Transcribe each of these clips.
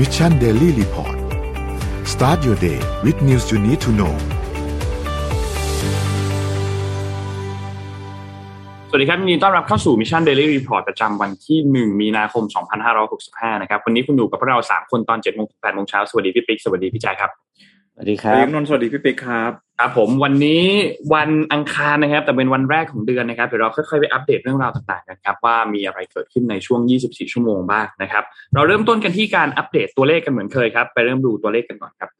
Mission Daily Report start your day with news you need to know สวัสดีครับยินดีต้อนรับเข้าสู่ Mission Daily Report ประจำวันที่ 1 มีนาคม 2565 นะครับ วันนี้คุณอยู่กับพวกเรา 3 คนตอน7โมงถึง8โมงเช้า สวัสดีพี่ปิ๊ก สวัสดีพี่แจ๊คครับ วัสดีคสวัรัสดีบนนท์สวัสดีพี่ปิ๊กครับครับผมวันนี้วันอังคารนะครับ แต่เป็นวันแรกของเดือนนะครับเดี๋ยวเราค่อยๆไปอัปเดตเรื่องราวต่างๆกันครับว่ามีอะไรเกิดขึ้นในช่วง 24 ชั่วโมงบ้างนะครับ เราเริ่มต้นกันที่การอัปเดตตัวเลขกันเหมือนเคยครับ ไปเริ่มดูตัวเลขกันก่อนครับ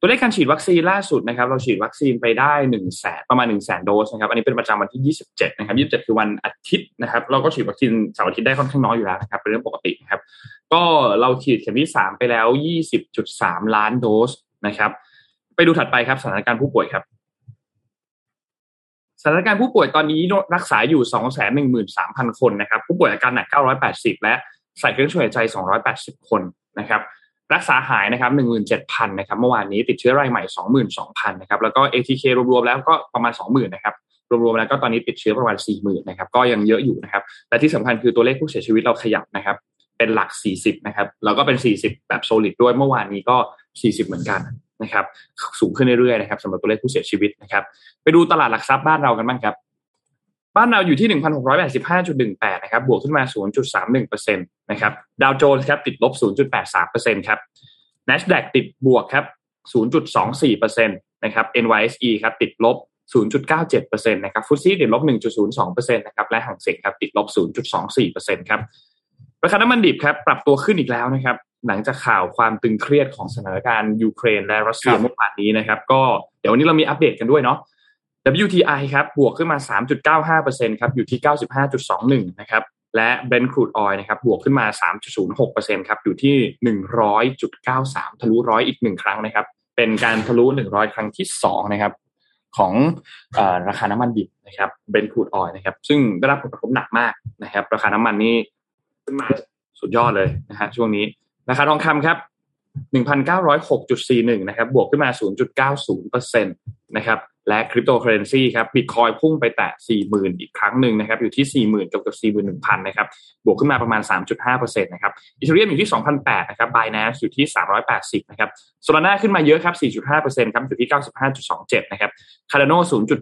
ตัวเลขการฉีดวัคซีนล่าสุดนะครับ เราฉีดวัคซีนไปได้1นึ่งแสนประมาณ1นึ่งแสนโดสนะครับ อันนี้เป็นประจำวันที่27นะครับ27คือวันอาทิตย์นะครับ เราก็ฉีดวัคซีนเสาร์อาทิตย์ได้ค่อนข้างน้อยอยู่แล้วนะครับ เป็นเรื่องปกตินะครับ ก็เราฉีดเข็มที่3ไปแล้ว20.3ล้านโดสนะครับ ไปดูถัดไปครับสถานการณ์ผู้ป่วยครับ สถานการณ์ผู้ป่วยตอนนี้รักษาอยู่ 213,000 คนนะครับ ผู้ป่วยอาการหนัก 980 และใส่เครื่องช่วยหายใจ 280 คนนะครับ รักษาหายนะครับ 17,000 นะครับ เมื่อวานนี้ติดเชื้อรายใหม่ 22,000 นะครับ แล้วก็ ATK รวมๆแล้วก็ประมาณ 20,000 นะครับรวมๆแล้วก็ตอนนี้ติดเชื้อประมาณ 40,000นะครับก็ยังเยอะอยู่นะครับและที่สำคัญคือตัวเลขผู้เสียชีวิตเราขยับนะครับ เป็นหลัก 40 นะครับแล้วก็เป็น 40 แบบโซลิดด้วยเมื่อวานนี้ก็ 40 เหมือนกัน นะครับสูงขึ้นเรื่อยๆนะครับสำหรับตัวเลขผู้เสียชีวิตนะครับ ไปดูตลาดหลักทรัพย์บ้านเรากันบ้างครับ บ้านเราอยู่ที่ 1,685.18 นะครับ บวกขึ้นมา 0.31%นะครับดาวโจนส์ครับติดลบ 0.83%ครับ NASDAQ ติดบวกครับ 0.24%นะครับ NYSE ครับติดลบ 0.97%นะครับฟุตซี่ติดลบ 1.02%นะครับและหางเสงครับติดลบ 0.24%ครับราคาน้ำมันดิบครับปรับตัวขึ้นอีกแล้วนะครับ หลังจากข่าวความตึงเครียดของสถานการณ์ยูเครนและรัสเซียครับเมื่อวานนี้นะครับ ก็เดี๋ยววันนี้เรามีอัปเดตกันด้วยเนาะ WTI ครับบวกขึ้นมา 3.95%ครับอยู่ที่ 95.21 นะครับและ Brent crude oil นะครับบวกขึ้นมา 3.06%ครับอยู่ที่ 100.93 ทะลุร้อยอีกหนึ่งครั้งนะครับ เป็นการทะลุ 100 ครั้งที่สองนะครับของเออราคาน้ำมันดิบนะครับ Brent crude oil นะครับ ซึ่งได้รับผลกระทบหนักมากนะครับ ราคาน้ำมันนี่ขึ้นมาสุดยอดเลยนะฮะช่วงนี้ ราคาทองคำครับ1,906.41นะครับบวกขึ้นมา 0.90%นะครับและคริปโตเคอร์เรนซีครับบิตคอยน์พุ่งไปแตะ 40,000 อีกครั้งหนึ่งนะครับอยู่ที่ 40,000กับกับ41,000นะครับบวกขึ้นมาประมาณ 3.5%นะครับ Ethereum อยู่ที่2,008นะครับ Binance อยู่ที่ 380นะครับ Solana ขึ้นมาเยอะครับ 4.5%ครับอยู่ที่ 95.27นะครับ Cardano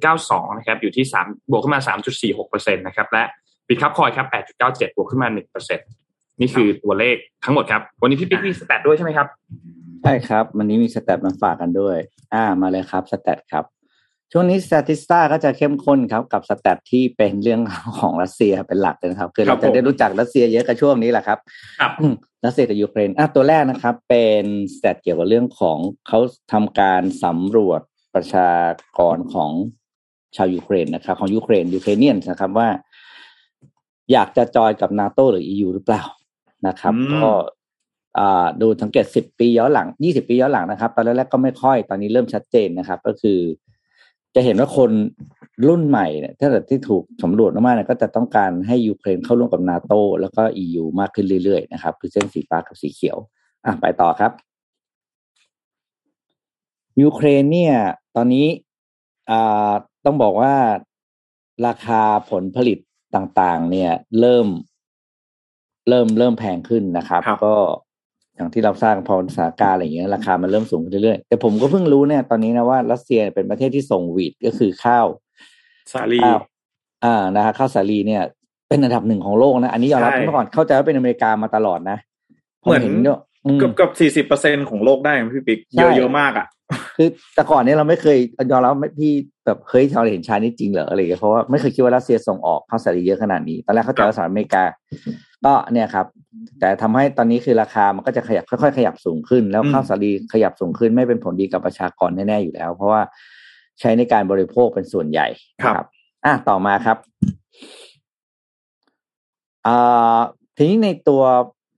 0.92นะครับอยู่ที่ 3 บวกขึ้นมา 3.46%นะครับและบิตคับคอยครับ 8.97 บวกขึ้นมา 1%น คือตัวเลขทั้งหมดครับ วันนี้พี่ปิ๊กมีสแตทด้วยใช่ไหมครับใช่ครับ วันนี้มีสแตทมาฝากกันด้วย อ่ามาเลยครับสแตทครับช่วงนี้ส t ติสตาก็จะเข้มข้นครับกับสแตทที่เป็นเรื่องของรัสเซียเป็นหลักเลยนะครับ คือครัเราบจะได้ผมรู้จักรัสเซียเยอะกับช่วงนี้แหละครับครับอืมรัสเซียกับยูเครนอะตัวแรกนะครับ เป็นstat เกี่ยวกับเรื่องของเขาทำการสำรวจประชากรของชาวยูเครนนะครับ ของยูเครน Ukrainian นะครับว่า อยากจะจอยกับนาโตหรือ EU หรือเปล่า นะครับอืมก็อ่าดูสังเกตสิบปีย้อนหลังยี่สิบปีย้อนหลังนะครับ ตอนแรกๆก็ไม่ค่อยตอนนี้เริ่มชัดเจนนะครับ ก็คือ จะเห็นว่าคนรุ่นใหม่เนี่ยถ้าเกิดที่ถูกสำรวจมากๆเนี่ยก็จะต้องการให้ยูเครนเข้าร่วมกับนาโตแล้วก็ EU มากขึ้นเรื่อยๆนะครับคือเส้นสีฟ้ากับสีเขียว อะไปต่อครับยูเครนเนี่ย ตอนนี้อ่าต้องบอกว่าราคาผลผลิตต่างๆ เนี่ย เริ่ม เริ่มเริ่มแพงขึ้นนะครับครับก็อย่างที่เราทราบพอสถานการณ์อะไรอย่างเงี้ยราคามันเริ่มสูงขึ้นเรื่อยๆแต่ผมก็เพิ่งรู้เนี่ยตอนนี้นะว่ารัสเซียเป็นประเทศที่ส่งวีดก็คือข้าวสาลีข้าวอ่านะฮะข้าวสาลีเนี่ย เป็นอันดับหนึ่งของโลกนะ อันนี้ยอมรับใช่เมื่อก่อนเข้าใจว่าเป็นอเมริกามาตลอดนะผเหมือนเห็นเนี่ยอืมเกือบเกือบสี่สิบเปอร์เซ็นของโลกได้ไหมพี่ปิ๊กใช่เยอะเยอะมากอะ คือแต่ก่อนเนี้เราไม่เคยยอมรับว่าพี่แบบเฮ้ยเราเห็นชานี่จริงเหรออะไรอย่างเงี้ยเพราะว่าไม่เคยคิดว่ารัสเซียส่งออกข้าวสาลีเยอะขนาดนี้ ตอนแรกเข้าใจว่าสหรัฐอเมริกา ก็เนี่ยครับ แต่ทำให้ตอนนี้คือราคามันก็จะขยับค่อยๆขยับสูงขึ้น แล้วอืมข้าวสาลีขยับสูงขึ้นไม่เป็นผลดีกับประชากรแน่ๆอยู่แล้ว เพราะว่าใช้ในการบริโภคเป็นส่วนใหญ่นะอะต่อมาครับอ่าทีนี้ในตัว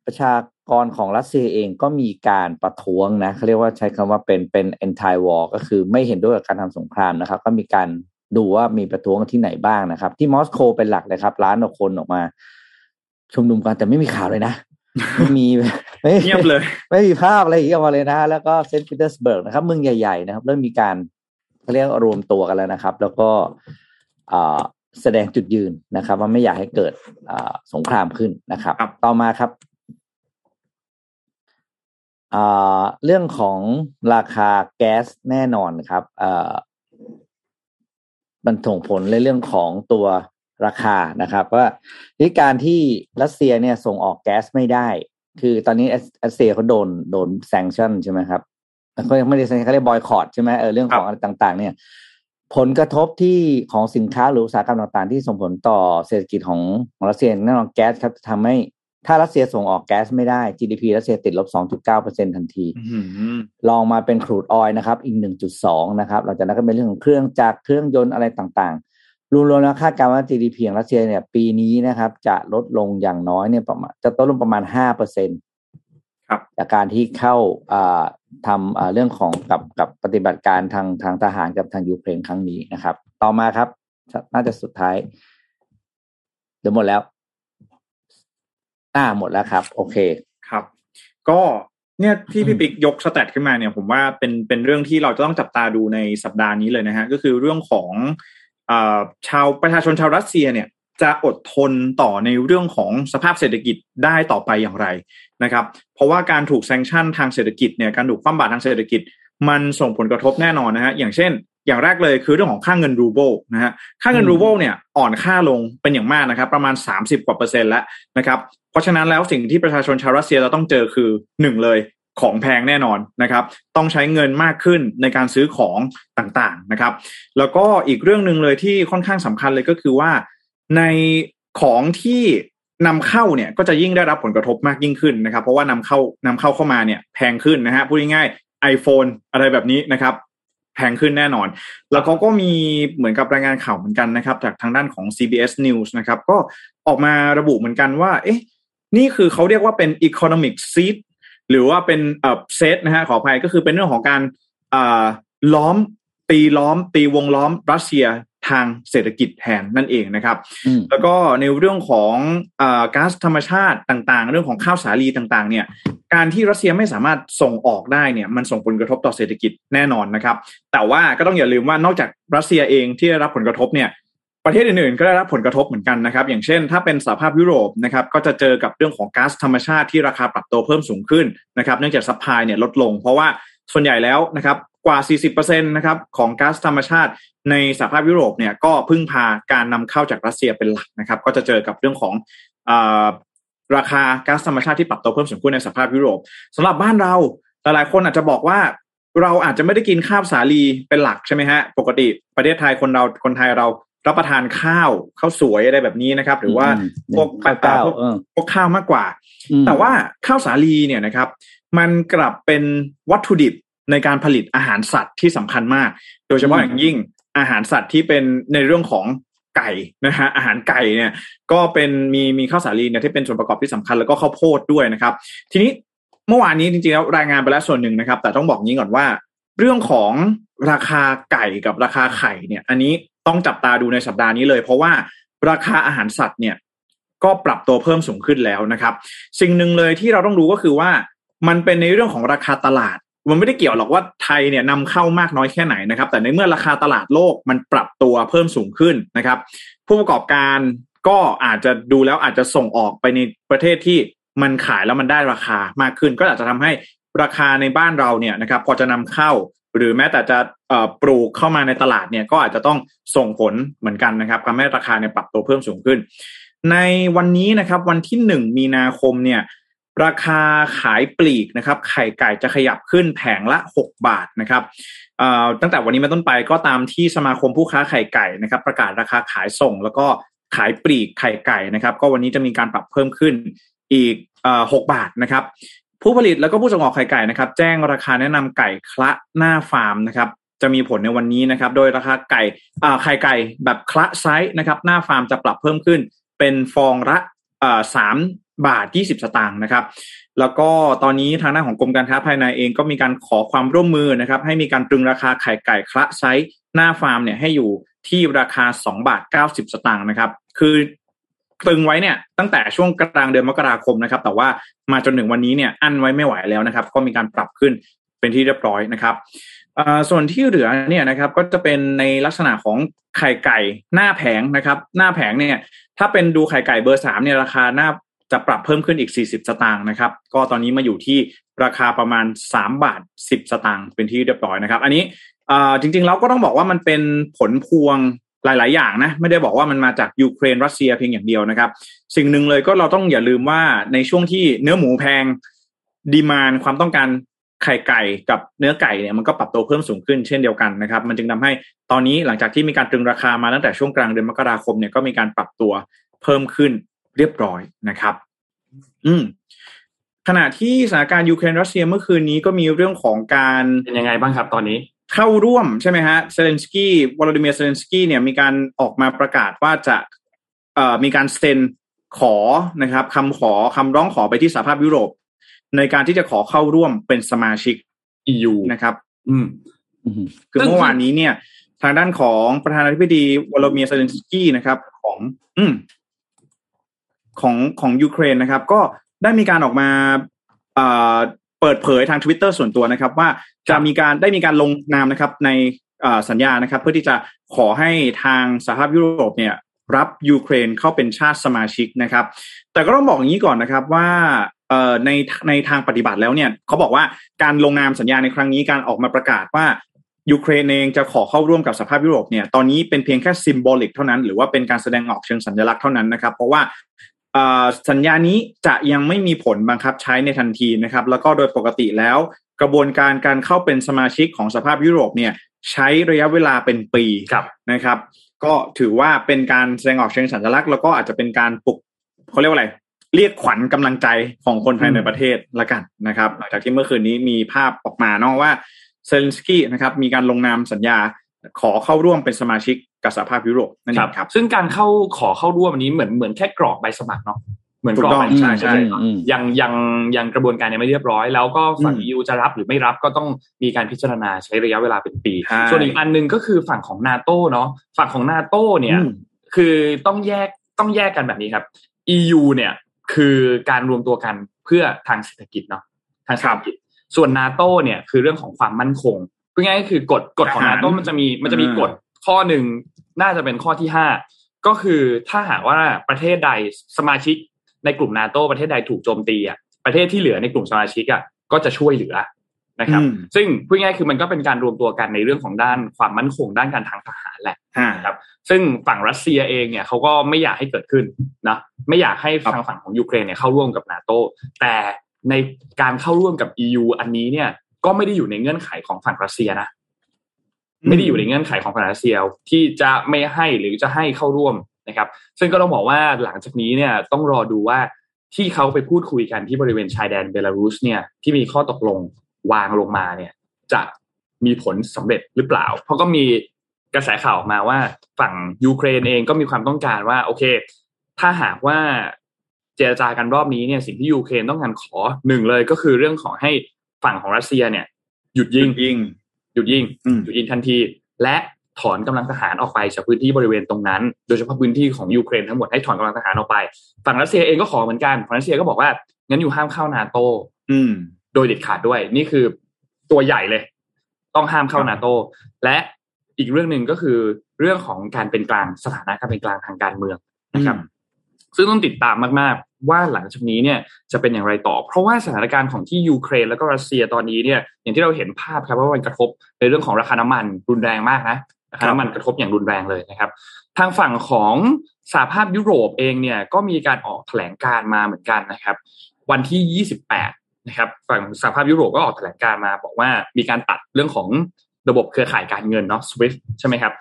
ประชา กรของรัสเซียเองก็มีการประท้วงนะเขาเรียกว่าใช้คำว่าเป็นเป็น anti war ก็คือไม่เห็นด้วยกับการทำสงครามนะครับ ก็มีการดูว่ามีประท้วงที่ไหนบ้างนะครับ ที่มอสโกเป็นหลักเลยครับล้านกว่าคนออกมา ชุมนุมกันแต่ไม่มีข่าวเลยนะไม่มีไม่เงียบเลย ไม่มีภาพอะไรอย่างเงี้ยออกมาเลยนะ แล้วก็เซนต์ปีเตอร์สเบิร์กนะครับเมืองใหญ่ๆนะครับ เริ่มมีการเขาเรียกว่ารวมตัวกันแล้วนะครับ แล้วก็อ่าแสดงจุดยืนนะครับ ว่าไม่อยากให้เกิดอ่าสงครามขึ้นนะครับครับต่อมาครับอ่า เรื่องของราคาแก๊สแน่นอนครับอ่ามันส่งผลในเรื่องของตัวราคานะครับว่าที่การที่รัสเซียเนี่ยส่งออกแก๊สไม่ได้ คือตอนนี้รัสเซียเขาโดนโดนแซงชั่นใช่ไหมครับเขายังไม่ได้เขาเรียกบอยคอรดใช่ไหมเออเรื่องของอะไรต่างๆ เนี่ย ผลกระทบที่ของสินค้าหรืออุตสาหกรรมต่างๆ ที่ส่งผลต่อเศรษฐกิจของของรัสเซียแน่นอนแก๊สครับทำให้ ถ้ารัสเซียส่งออกแก๊สไม่ได้ GDP รัสเซียติดลบ 2.9%ทันทีอื้อหือลองมาเป็นครูดออยนะครับ อีก 1.2 นะครับหลังจากนั้นก็เป็นเรื่องของเครื่องจักรเครื่องยนต์อะไรต่างๆ รวมๆแล้วคาดการณ์ว่า GDP ของรัสเซียเนี่ย ปีนี้นะครับ จะลดลงอย่างน้อยเนี่ยประมาณจะลดลงประมาณ 5%ครับจากการที่เข้าอ่าทำอ่าเรื่องของกับกับปฏิบัติการทางทางทหารกับทางยูเครนครั้งนี้นะครับ ต่อมาครับ น่าจะสุดท้ายเดี๋ยวหมดแล้ว อ่าหมดแล้วครับ โอเคครับ ก็เนี่ยที่พี่ปิ๊กยกสแตทขึ้นมาเนี่ย ผมว่าเป็นเป็นเรื่องที่เราจะต้องจับตาดูในสัปดาห์นี้เลยนะฮะก็คือเรื่องของอชาวประชาชนชาวรัสเซียเนี่ยจะอดทนต่อในเรื่องของสภาพเศรษฐกิจได้ต่อไปอย่างไรนะครับ เพราะว่าการถูก sanction ทางเศรษฐกิจเนี่ยการถูกคว่ำบาตรทางเศรษฐกิจ มันส่งผลกระทบแน่นอนนะฮะอย่างเช่น อย่างแรกเลยคือเรื่องของค่าเงินรูเบิลนะฮะค่าเงินอืมรูเบิลเนี่ยอ่อนค่าลงเป็นอย่างมากนะครับ ประมาณ 30 กว่าเปอร์เซ็นต์แล้วนะครับเพราะฉะนั้นแล้วสิ่งที่ประชาชนชาวรัสเซียเราต้องเจอคือหนึ่งเลยของแพงแน่นอนนะครับ ต้องใช้เงินมากขึ้นในการซื้อของต่างๆนะครับ แล้วก็อีกเรื่องหนึ่งเลยที่ค่อนข้างสำคัญเลยก็คือว่า ในของที่นำเข้าเนี่ยก็จะยิ่งได้รับผลกระทบมากยิ่งขึ้นนะครับ เพราะว่านำเข้านำเข้าเข้ามาเนี่ยแพงขึ้นนะฮะพูดง่ายๆ iPhone อะไรแบบนี้นะครับ แพงขึ้นแน่นอน แล้วเขาก็มีเหมือนกับรายงานข่าวเหมือนกันนะครับ จากทางด้านของ CBS News นะครับ ก็ออกมาระบุเหมือนกันว่า เอ๊ะ นี่คือเขาเรียกว่าเป็น economic seed หรือว่าเป็นเอ่อเซตนะฮะขออภัยก็คือเป็นเรื่องของการอ่าล้อมตีล้อม ตีวงล้อมรัสเซีย ทางเศรษฐกิจแทนนั่นเองนะครับอืมแล้วก็ในเรื่องของอาก๊าซธรรมชาติต่างๆ เรื่องของข้าวสาลีต่างๆ เนี่ย การที่รัสเซียไม่สามารถส่งออกได้เนี่ย มันส่งผลกระทบต่อเศรษฐกิจแน่นอนนะครับ แต่ว่าก็ต้องอย่าลืมว่านอกจากรัสเซียเองที่ได้รับผลกระทบเนี่ยประเทศอื่นๆก็ได้รับผลกระทบเหมือนกันนะครับ อย่างเช่น ถ้าเป็นสหภาพยุโรปนะครับก็จะเจอกับเรื่องของก๊าซธรรมชาติที่ราคาปรับตัวเพิ่มสูงขึ้นนะครับ เนื่องจาก supply เนี่ยลดลง เพราะว่าส่วนใหญ่แล้วนะครับ กว่า 40%นะครับของก๊าซธรรมชาติในสหภาพยุโรปเนี่ยก็พึ่งพาการนำเข้าจากรัสเซียเป็นหลักนะครับ ก็จะเจอกับเรื่องของอ่าราคาก๊าซธรรมชาติที่ปรับตัวเพิ่มสูงขึ้นในสหภาพยุโรปสำหรับบ้านเราหลายๆคนอาจจะบอกว่าเราอาจจะไม่ได้กินข้าวสาลีเป็นหลักใช่ไหมฮะปกติประเทศไทยคนเราคนไทยเรารับประทานข้าวข้าวสวยอะไรแบบนี้นะครับ หรือว่าอืมพวกข้าวเก้าพวกเออพวกข้าวมากกว่าอืมแต่ว่าข้าวสาลีเนี่ยนะครับ มันกลับเป็นวัตถุดิบ ในการผลิตอาหารสัตว์ที่สำคัญมาก โดยเฉพาะอืมอย่างยิ่งอาหารสัตว์ที่เป็นในเรื่องของไก่นะฮะอาหารไก่เนี่ยก็เป็นมีมีข้าวสาลีเนี่ยที่เป็นส่วนประกอบที่สำคัญแล้วก็ข้าวโพดด้วยนะครับ ทีนี้เมื่อวานนี้จริงๆแล้วรายงานไปแล้วส่วนหนึ่งนะครับ แต่ต้องบอกงี้ก่อนว่า เรื่องของราคาไก่กับราคาไข่เนี่ย อันนี้ต้องจับตาดูในสัปดาห์นี้เลย เพราะว่าราคาอาหารสัตว์เนี่ยก็ปรับตัวเพิ่มสูงขึ้นแล้วนะครับ สิ่งหนึ่งเลยที่เราต้องรู้ก็คือว่ามันเป็นในเรื่องของราคาตลาด มันไม่ได้เกี่ยวหรอกว่าไทยเนี่ยนำเข้ามากน้อยแค่ไหนนะครับ แต่ในเมื่อราคาตลาดโลกมันปรับตัวเพิ่มสูงขึ้นนะครับ ผู้ประกอบการก็อาจจะดูแล้วอาจจะส่งออกไปในประเทศที่มันขายแล้วมันได้ราคามากขึ้น ก็อาจจะทำให้ราคาในบ้านเราเนี่ยนะครับ พอจะนำเข้าหรือแม้แต่จะปลูกเข้ามาในตลาดเนี่ยก็อาจจะต้องส่งผลเหมือนกันนะครับทำให้ราคาเนี่ยปรับตัวเพิ่มสูงขึ้น ในวันนี้นะครับ วันที่หนึ่งมีนาคมเนี่ย ราคาขายปลีกนะครับ ไข่ไก่จะขยับขึ้นแผงละ 6 บาทนะครับตั้งแต่วันนี้เป็นต้นไปก็ตามที่สมาคมผู้ค้าไข่ไก่นะครับ ประกาศราคาขายส่ง แล้วก็ขายปลีกไข่ไก่นะครับ ก็วันนี้จะมีการปรับเพิ่มขึ้นอีกเอ่อ6บาทนะครับ ผู้ผลิตแล้วก็ผู้ส่งออกไข่ไก่นะครับ แจ้งราคาแนะนำไก่คละหน้าฟาร์มนะครับจะมีผลในวันนี้นะครับ โดยราคาไก่ไข่ไก่แบบคละไซส์นะครับ หน้าฟาร์มจะปรับเพิ่มขึ้นเป็นฟองละสาม บาทยี่สิบสตางค์นะครับ แล้วก็ตอนนี้ทางด้าของกรมการค้าภายในเองก็มีการขอความร่วมมือนะครับ ให้มีการตรึงราคาไข่ไก่คละไซส์หน้าฟาร์มเนี่ยให้อยู่ที่ราคาสองบาทเก้าสิบสตางค์นะครับ คือตรึงไว้เนี่ยตั้งแต่ช่วงกลางเดือนมกราคมนะครับ แต่ว่ามาจนถึงวันนี้เนี่ยอั้นไว้ไม่ไหวแล้วนะครับ ก็มีการปรับขึ้นเป็นที่เรียบร้อยนะครับส่วนที่เหลือเนี่ยนะครับก็จะเป็นในลักษณะของไข่ไก่หน้าแผงนะครับ หน้าแผงเนี่ยถ้าเป็นดูไข่ไก่เบอร์สามเนี่ยราคาหน้า จะปรับเพิ่มขึ้นอีก 40 สตางค์นะครับ ก็ตอนนี้มาอยู่ที่ราคาประมาณ 3 บาท 10 สตางค์เป็นที่เรียบร้อยนะครับ อันนี้จริงๆเราก็ต้องบอกว่ามันเป็นผลพวงหลาย ๆ อย่างนะ ไม่ได้บอกว่ามันมาจากยูเครนรัสเซียเพียงอย่างเดียวนะครับ สิ่งหนึ่งเลยก็เราต้องอย่าลืมว่าในช่วงที่เนื้อหมูแพง demand ความต้องการไข่ไก่กับเนื้อไก่เนี่ยมันก็ปรับตัวเพิ่มสูงขึ้นเช่นเดียวกันนะครับ มันจึงทำให้ตอนนี้หลังจากที่มีการตรึงราคามาตั้งแต่ช่วงกลางเดือนมกราคมเนี่ยก็มีการปรับตัวเพิ่มขึ้น เรียบร้อยนะครับ อืมขณะที่สถานการณ์ยูเครนรัสเซียเมื่อคืนนี้ก็มีเรื่องของการเป็นยังไงบ้างครับตอนนี้ เข้าร่วมใช่ไหมฮะเซเลนสกี้วลาดิเมียร์เซเลนสกี้เนี่ยมีการออกมาประกาศว่าจะเอ่อมีการเซ็นขอนะครับคำขอคำร้องขอไปที่สหภาพยุโรป ในการที่จะขอเข้าร่วมเป็นสมาชิก EU นะครับ อืมคือเมื่อวานนี้เนี่ย ทางด้านของประธานาธิบดีวลาดิเมียร์เซเลนสกี้นะครับ ของ อืม ของของยูเครนนะครับ ก็ได้มีการออกมาเปิดเผยทางทวิตเตอร์ส่วนตัวนะครับ ว่าจะมีการได้มีการลงนามนะครับในสัญญานะครับ เพื่อที่จะขอให้ทางสหภาพยุโรปเนี่ยรับยูเครนเข้าเป็นชาติสมาชิกนะครับ แต่ก็ต้องบอกอย่างนี้ก่อนนะครับว่าในในทางปฏิบัติแล้วเนี่ยเขาบอกว่าการลงนามสัญญาในครั้งนี้การออกมาประกาศว่ายูเครนเองจะขอเข้าร่วมกับสหภาพยุโรปเนี่ยตอนนี้เป็นเพียงแค่ symbolic เท่านั้น หรือว่าเป็นการแสดงออกเชิงสัญลักษณ์เท่านั้นนะครับ เพราะว่า สัญญานี้จะยังไม่มีผลบังคับใช้ในทันทีนะครับ แล้วก็โดยปกติแล้ว กระบวนการการเข้าเป็นสมาชิกของสภาพยุโรปเนี่ยใช้ระยะเวลาเป็นปีนะครับ ก็ถือว่าเป็นการแสดงออกเชิงสัญลักษณ์แล้วก็อาจจะเป็นการปลุกเขาเรียกว่าอะไรเรียกขวัญกำลังใจของคนภายในประเทศละกันนะครับ หลังจากที่เมื่อคืนนี้มีภาพออกมาเนาะว่าเซเลนสกี้นะครับมีการลงนามสัญญาขอเข้าร่วมเป็นสมาชิก กับสหภาพยุโรปนั่นเองครับ ซึ่งการเข้าขอเข้าร่วมอันนี้เหมือนเหมือนแค่กรอกใบสมัครเนาะเหมือนกรอกใบใช่ใช่ยังยังยังกระบวนการยังไม่เรียบร้อย แล้วก็ฝั่งยูจะรับหรือไม่รับก็ต้องมีการพิจารณาใช้ระยะเวลาเป็นปี ส่วนอีกอันนึงก็คือฝั่งของนาโต้เนาะฝั่งของนาโต้เนี่ย คือต้องแยกต้องแยกกันแบบนี้ครับ EU เนี่ยคือการรวมตัวกันเพื่อทางเศรษฐกิจเนาะทางเศรษฐกิจ ส่วนนาโต้เนี่ยคือเรื่องของความมั่นคงพูดง่ายก็คือกฎกฎของนาโต้มันจะมีมันจะมีกฎ ข้อหนึ่งน่าจะเป็นข้อที่ห้าก็คือถ้าหากว่าประเทศใดสมาชิกในกลุ่มนาโต้ประเทศใดถูกโจมตีอะประเทศที่เหลือในกลุ่มสมาชิกอะก็จะช่วยเหลือนะครับ ซึ่งพูดง่ายคือมันก็เป็นการรวมตัวกันในเรื่องของด้านความมั่นคงด้านการทางทหารแหละนะครับ ซึ่งฝั่งรัสเซียเองเนี่ยเขาก็ไม่อยากให้เกิดขึ้นนะไม่อยากให้ทางฝั่งของยูเครนเนี่ยเข้าร่วมกับนาโตแต่ในการเข้าร่วมกับ EU อันนี้เนี่ยก็ไม่ได้อยู่ในเงื่อนไขของฝั่งรัสเซียนะ ไม่ได้อยู่ในเงื่อนไขของฝั่งรัสเซียที่จะไม่ให้หรือจะให้เข้าร่วมนะครับ ซึ่งก็ต้องบอกว่าหลังจากนี้เนี่ยต้องรอดูว่าที่เขาไปพูดคุยกันที่บริเวณชายแดนเบลารุสเนี่ยที่มีข้อตกลงวางลงมาเนี่ย จะมีผลสำเร็จหรือเปล่า เพราะก็มีกระแสข่าวออกมาว่าฝั่งยูเครนเองก็มีความต้องการว่า โอเค ถ้าหากว่าเจรจากันรอบนี้เนี่ยสิ่งที่ยูเครนต้องการขอหนึ่งเลยก็คือเรื่องของให้ฝั่งของรัสเซียเนี่ย หยุดยิงยิง หยุดยิงหยุดยิงทันที และถอนกำลังทหารออกไปจากพื้นที่บริเวณตรงนั้น โดยเฉพาะพื้นที่ของยูเครนทั้งหมดให้ถอนกำลังทหารออกไป ฝั่งรัสเซียเองก็ขอเหมือนกันฝั่งรัสเซียก็บอกว่างั้นอยู่ห้ามเข้านาโตโดยเด็ดขาดด้วย นี่คือตัวใหญ่เลย ต้องห้ามเข้านาโตและอีกเรื่องหนึ่งก็คือเรื่องของการเป็นกลางสถานะการเป็นกลางทางการเมืองนะครับ ซึ่งต้องติดตามมากๆ ว่าหลังจากนี้เนี่ยจะเป็นอย่างไรต่อ เพราะว่าสถานการณ์ของที่ยูเครนแล้วก็รัสเซียตอนนี้เนี่ยอย่างที่เราเห็นภาพครับว่ามันกระทบในเรื่องของราคาน้ำมันรุนแรงมากนะราคาน้ำมันกระทบอย่างรุนแรงเลยนะครับ ทางฝั่งของสหภาพยุโรปเองเนี่ยก็มีการออกแถลงการมาเหมือนกันนะครับ วันที่ 28 นะครับ ฝั่งสหภาพยุโรปก็ออกแถลงการมา บอกว่ามีการตัดเรื่องของระบบเครือข่ายการเงินเนาะ SWIFT ใช่ไหมครับ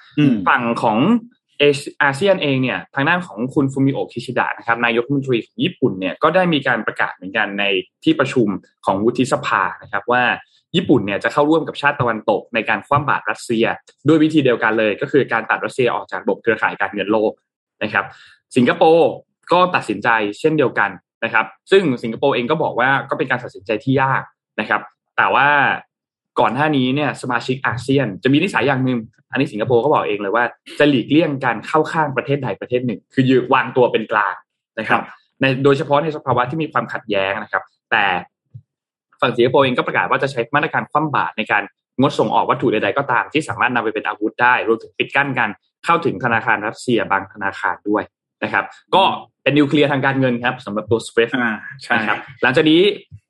ฝั่งของ อาเซียนเองเนี่ยทางด้านของคุณฟูมิโอคิชิดะนะครับนายกรัฐมนตรีของญี่ปุ่นเนี่ยก็ได้มีการประกาศเหมือนกันในที่ประชุมของวุฒิสภานะครับว่าญี่ปุ่นเนี่ยจะเข้าร่วมกับชาติตะวันตกในการคว่ำบาตรรัสเซีย ด้วยวิธีเดียวกันเลย ก็คือการตัดรัสเซียออกจากระบบเครือข่ายการเงินโลกนะครับ สิงคโปร์ก็ตัดสินใจเช่นเดียวกันนะครับ ซึ่งสิงคโปร์เองก็บอกว่าก็เป็นการตัดสินใจที่ยากนะครับ แต่ว่า ก่อนหน้านี้เนี่ยสมาชิกอาเซียน จะมีนิสัยอย่างหนึ่งอันนี้สิงคโปร์ก็บอกเองเลยว่า จะหลีกเลี่ยงการเข้าข้างประเทศใดประเทศหนึ่ง คือยืนวางตัวเป็นกลางนะครับ ในโดยเฉพาะในสภาวะที่มีความขัดแย้งนะครับ แต่ฝั่งสิงคโปร์เองก็ประกาศว่าจะใช้มาตรการคว่ำบาตรในการงดส่งออกวัตถุใดๆก็ตามที่สามารถนำไปเป็นอาวุธได้รวมถึงปิดกั้นการเข้าถึงธนาคารรัสเซียบางธนาคารด้วยนะครับ ก็เป็นนิวเคลียร์ทางการเงินครับสำหรับตัว SWIFT อ่าใช่นะครับหลังจากนี้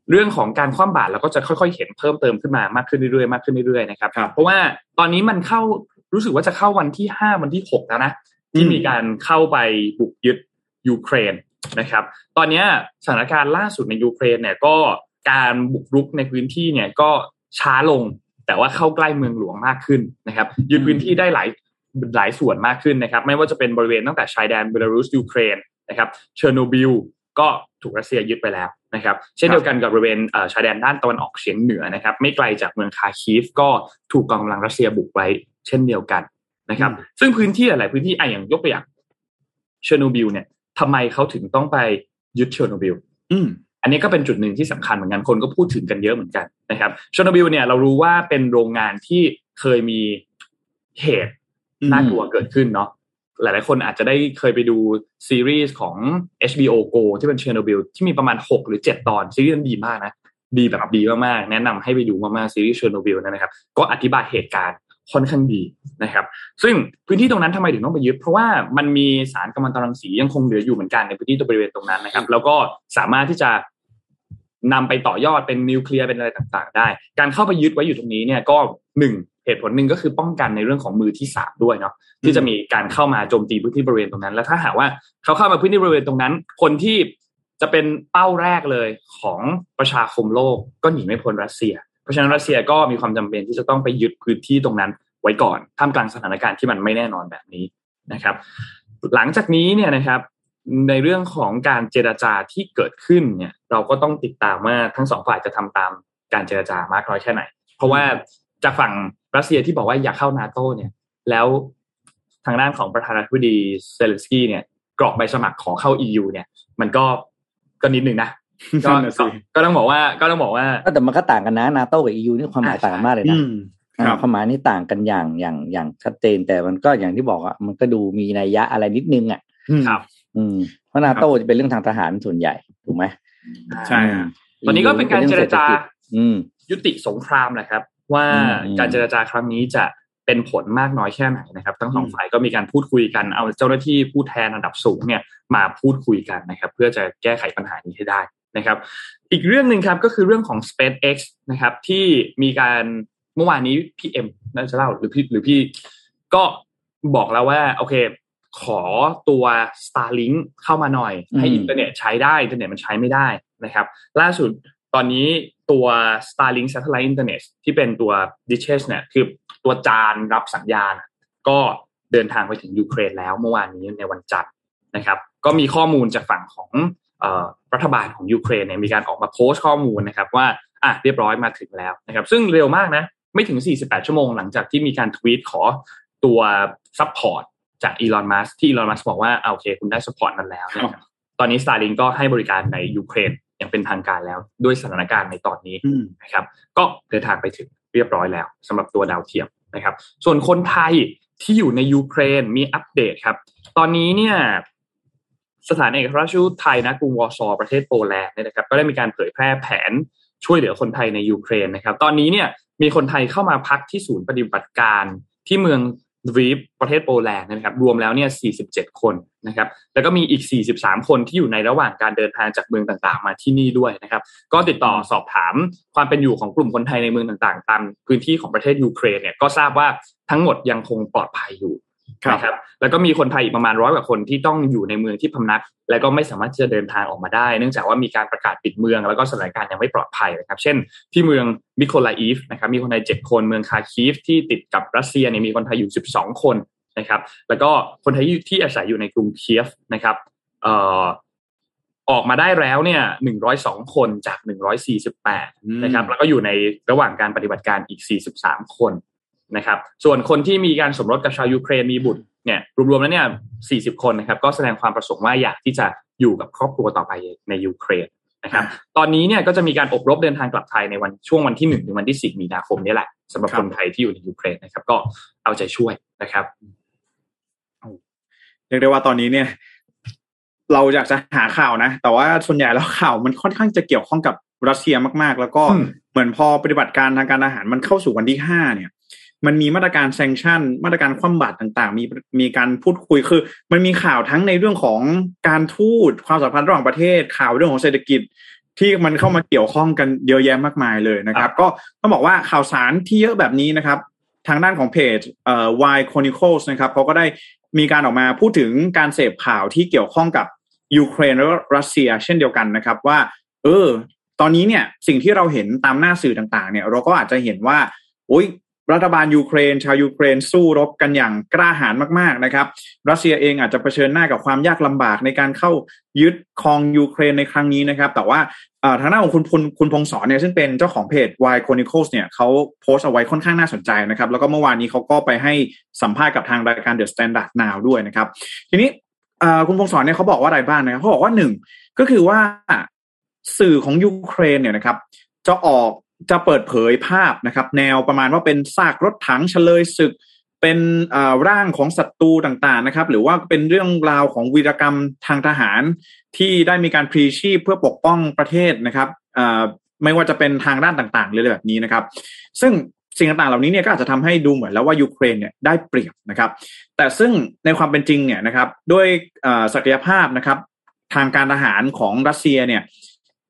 เรื่องของการคว่ำบาตรเราก็จะค่อยๆ เห็นเพิ่มเติมขึ้นมามากขึ้นเรื่อยๆมากขึ้นเรื่อยๆนะครับครับ เพราะว่าตอนนี้มันเข้ารู้สึกว่าจะเข้าวันที่ห้าวันที่หกแล้วนะที่มีการเข้าไปบุกยึดยูเครนนะครับ ตอนนี้สถานการณ์ล่าสุดในยูเครนเนี่ยก็การบุกรุกในพื้นที่เนี่ยก็ช้าลง แต่ว่าเข้าใกล้เมืองหลวงมากขึ้นนะครับยึดพื้นที่ได้หลายหลายส่วนมากขึ้นนะครับ ไม่ว่าจะเป็นบริเวณตั้งแต่ชายแดนเบลารุสยูเครนนะครับเชอร์โนบิล ก็ถูกรัสเซียยึดไปแล้วนะครับ เช่นเดียวกันกับบริเวณเอ่อชายแดนด้านตะวันออกเฉียงเหนือนะครับ ไม่ไกลจากเมืองคาร์คีฟก็ถูกกองกำลังรัสเซียบุกไว้ เช่นเดียวกันนะครับ ซึ่งพื้นที่หลายๆพื้นที่อะอย่างยกตัวอย่างเชอร์โนบิลเนี่ยทำไมเขาถึงต้องไปยึดเชอร์โนบิลอืมอันนี้ก็เป็นจุดหนึ่งที่สำคัญเหมือนกันคนก็พูดถึงกันเยอะเหมือนกันนะครับเชอร์โนบิลเนี่ยเรารู้ว่าเป็นโรงงานที่เคยมีเหตุอืมน่ากลัวเกิดขึ้นเนาะ หลายๆ คนอาจจะได้เคยไปดูซีรีส์ของ HBO Go ที่เป็นเชอร์โนบิลที่มีประมาณ 6 หรือ 7 ตอน ซีรีส์นั้นดีมากนะ ดีแบบดีมากๆ แนะนำให้ไปดูมากๆ ซีรีส์เชอร์โนบิลนะครับ ก็อธิบายเหตุการณ์ค่อนข้างดีนะครับ ซึ่งพื้นที่ตรงนั้นทำไมถึงต้องไปยึด เพราะว่ามันมีสารกัมมันตรังสียังคงเหลืออยู่เหมือนกันในพื้นที่บริเวณตรงนั้นนะครับ แล้วก็สามารถที่จะนำไปต่อยอดเป็นนิวเคลียร์เป็นอะไรต่างๆ ได้ การเข้าไปยึดไว้อยู่ตรงนี้เนี่ยก็หนึ่ง เหตุผลหนึ่งก็คือป้องกันในเรื่องของมือที่สามด้วยเนาะที่จะมีการเข้ามาโจมตีพื้นที่บริเวณตรงนั้น แล้วถ้าหากว่าเขาเข้ามาพื้นที่บริเวณตรงนั้น คนที่จะเป็นเป้าแรกเลยของประชาคมโลกก็หนีไม่พ้นรัสเซีย เพราะฉะนั้นรัสเซียก็มีความจำเป็นที่จะต้องไปยึดพื้นที่ตรงนั้น ไว้ก่อนท่ามกลางสถานการณ์ที่มันไม่แน่นอนแบบนี้นะครับ หลังจากนี้เนี่ยนะครับในเรื่องของการเจรจาที่เกิดขึ้นเนี่ย เราก็ต้องติดตามว่าทั้งสองฝ่ายจะทำตามการเจรจามากน้อยแค่ไหน เพราะว่า จากฝั่งรัสเซียที่บอกว่าอยากเข้านาโตเนี่ย แล้วทางด้านของประธานาธิบดีเซเลนสกี้เนี่ยกรอกใบสมัครขอเข้า EU เนี่ย มันก็ก็นิดนึงนะก็นั่นน่ะสิก็ก็ต้องบอกว่าก็ต้องบอกว่าก็แต่มันก็ต่างกันนะนาโต้กับ EU นี่ความหมายต่างกันมากเลยอืนะมอ่าครับความหมายนี่ต่างกันอย่างอย่างอย่างชัดเจนแต่มันก็อย่างที่บอกอะมันก็ดูมีนัยยะอะไรนิดนึงอะครับ อืมเพราะนาโต้จะเป็นเรื่องทางทหารส่วนใหญ่ถูกไหมใช่ฮะตอนนี้ก็เป็นการเจรจาอืมยุติสงครามแหละครับ ว่าอืมการเจรจาครั้งนี้จะเป็นผลมากน้อยแค่ไหนนะครับ ทั้งสองอืมฝ่ายก็มีการพูดคุยกันเอาเจ้าหน้าที่ผู้แทนระดับสูงเนี่ยมาพูดคุยกันนะครับ เพื่อจะแก้ไขปัญหานี้ให้ได้นะครับ อีกเรื่องหนึ่งครับก็คือเรื่องของ SpaceX นะครับ ที่มีการเมื่อวานนี้พี่เอ็มน่าจะเล่าหรือพี่หรือพี่ก็บอกแล้วว่าโอเคขอตัว Starlink เข้ามาหน่อย ให้อืมอินเทอร์เน็ตใช้ได้ อินเทอร์เน็ตมันใช้ไม่ได้นะครับ ล่าสุด ตอนนี้ตัว Starlink Satellite Internet ที่เป็นตัว Dishes เนี่ยคือตัวจานรับสัญญาณ ก็เดินทางไปถึงยูเครนแล้วเมื่อวานนี้ในวันจันทร์นะครับ ก็มีข้อมูลจากฝั่งของเอ่อรัฐบาลของยูเครนเนี่ยมีการออกมาโพสต์ข้อมูลนะครับว่าอะเรียบร้อยมาถึงแล้วนะครับ ซึ่งเร็วมากนะ ไม่ถึง 48 ชั่วโมงหลังจากที่มีการทวีตขอตัว support จากอีลอนมัสก์ที่อีลอนมัสก์บอกว่าอะโอเค คุณได้ support นั้นแล้วนะครับตอนนี้ Starlink ก็ให้บริการในยูเครน อย่างเป็นทางการแล้วด้วยสถานการณ์ในตอนนี้อืมนะครับ ก็เดินทางไปถึงเรียบร้อยแล้วสำหรับตัวดาวเทียมนะครับ ส่วนคนไทยที่อยู่ในยูเครนมีอัปเดตครับ ตอนนี้เนี่ยสถานเอกอัครราชทูตไทยนะกรุงวอร์ซอประเทศโปแลนด์เนี่ยนะครับ ก็ได้มีการเผยแพร่แผนช่วยเหลือคนไทยในยูเครนนะครับ ตอนนี้เนี่ยมีคนไทยเข้ามาพักที่ศูนย์ปฏิบัติการที่เมือง ลวีฟประเทศโปแลนด์นะครับรวมแล้วเนี่ย 47 คนนะครับแล้วก็มีอีก 43 คนที่อยู่ในระหว่างการเดินทางจากเมืองต่างๆ มาที่นี่ด้วยนะครับก็ติดต่อสอบถามความเป็นอยู่ของกลุ่มคนไทยในเมืองต่างๆ ตามพื้นที่ของประเทศยูเครนเนี่ยก็ทราบว่าทั้งหมดยังคงปลอดภัยอยู่ นะครับแล้วก็มีคนไทยอีกประมาณร้อยกว่าคนที่ต้องอยู่ในเมืองที่พำนัก และก็ไม่สามารถที่จะเดินทางออกมาได้ เนื่องจากว่ามีการประกาศปิดเมือง แล้วก็สถานการณ์ยังไม่ปลอดภัยนะครับ เช่น ที่เมืองมิโคลาอีฟนะครับมีคนไทยเจ็ดคนเมืองคาคีฟที่ติดกับรัสเซียเนี่ยมีคนไทยอยู่สิบสองคนนะครับ แล้วก็คนไทยที่อาศัยอยู่ในกรุงเคียฟนะครับเอ่อออกมาได้แล้วเนี่ยหนึ่งร้อยสองคนจากหนึ่งร้อยสี่สิบแปดนะครับ แล้วก็อยู่ในระหว่างการปฏิบัติการอีก43คน นะครับ ส่วนคนที่มีการสมรสกับชาวยูเครนมีบุตรเนี่ยรวมๆแล้วเนี่ย 40 คนนะครับ ก็แสดงความประสงค์ว่าอยากที่จะอยู่กับครอบครัวต่อไปในยูเครนนะครับ ตอนนี้เนี่ยก็จะมีการอบรมเดินทางกลับไทยในวันช่วงวันที่1ถึงวันที่10มีนาคมนี้แหละสำหรับครับคนไทยที่อยู่ในยูเครนนะครับ ก็เอาใจช่วยนะครับเรียกได้ว่าตอนนี้เนี่ย เราอยากจะหาข่าวนะ แต่ว่าส่วนใหญ่แล้วข่าวมันค่อนข้างจะเกี่ยวข้องกับรัสเซียมาก ๆ แล้วก็อืมเหมือนพอปฏิบัติการทางการอาหารมันเข้าสู่วันที่ห้าเนี่ย มันมีมาตรการแซงชั่น มาตรการคว่ำบาตรต่างๆ มีมีการพูดคุยคือ มันมีข่าวทั้งในเรื่องของการทูตความสัมพันธ์ระหว่างประเทศข่าวเรื่องของเศรษฐกิจที่มันเข้ามาเกี่ยวข้องกันเยอะแยะมากมายเลยนะครับ ก็ต้องบอกว่าข่าวสารที่เยอะแบบนี้นะครับ ทางด้านของเพจเอ่อ Y Chronicles นะครับเขาก็ได้มีการออกมาพูดถึงการเสพข่าวที่เกี่ยวข้องกับยูเครนแล้วก็รัสเซีย เช่นเดียวกันนะครับ ว่า เออ ตอนนี้เนี่ยสิ่งที่เราเห็นตามหน้าสื่อต่างๆ เนี่ย เราก็อาจจะเห็นว่าโอ้ย รัฐบาลยูเครน ชาวยูเครนสู้รบกันอย่างกล้าหาญมากๆนะครับ รัสเซียเองอาจจะเผชิญหน้ากับความยากลำบากในการเข้ายึดครองยูเครนในครั้งนี้นะครับ แต่ว่าทางด้านของคุณพลคุณพงศรเนี่ยซึ่งเป็นเจ้าของเพจ Y Chronicles เนี่ยเขาโพสต์เอาไว้ค่อนข้างน่าสนใจนะครับ แล้วก็เมื่อวานนี้เขาก็ไปให้สัมภาษณ์กับทางรายการ The Standard Now ด้วยนะครับ ทีนี้คุณพงศรเนี่ยเขาบอกว่าอะไรบ้างนะครับเขาบอกว่าหนึ่งก็คือว่าสื่อของยูเครนเนี่ยนะครับ จะออก จะเปิดเผยภาพนะครับ แนวประมาณว่าเป็นซากรถถังเฉลยศึก เป็นร่างของศัตรูต่างๆนะครับ หรือว่าเป็นเรื่องราวของวีรกรรมทางทหาร ที่ได้มีการพลีชีพเพื่อปกป้องประเทศนะครับไม่ว่าจะเป็นทางด้านต่างๆเลยแบบนี้นะครับ ซึ่งสิ่งต่างๆเหล่านี้เนี่ยก็อาจจะทำให้ดูเหมือนแล้วว่ายูเครนเนี่ยได้เปรียบนะครับ แต่ซึ่งในความเป็นจริงเนี่ยนะครับด้วยศักยภาพนะครับ ทางการทหารของรัสเซียเนี่ย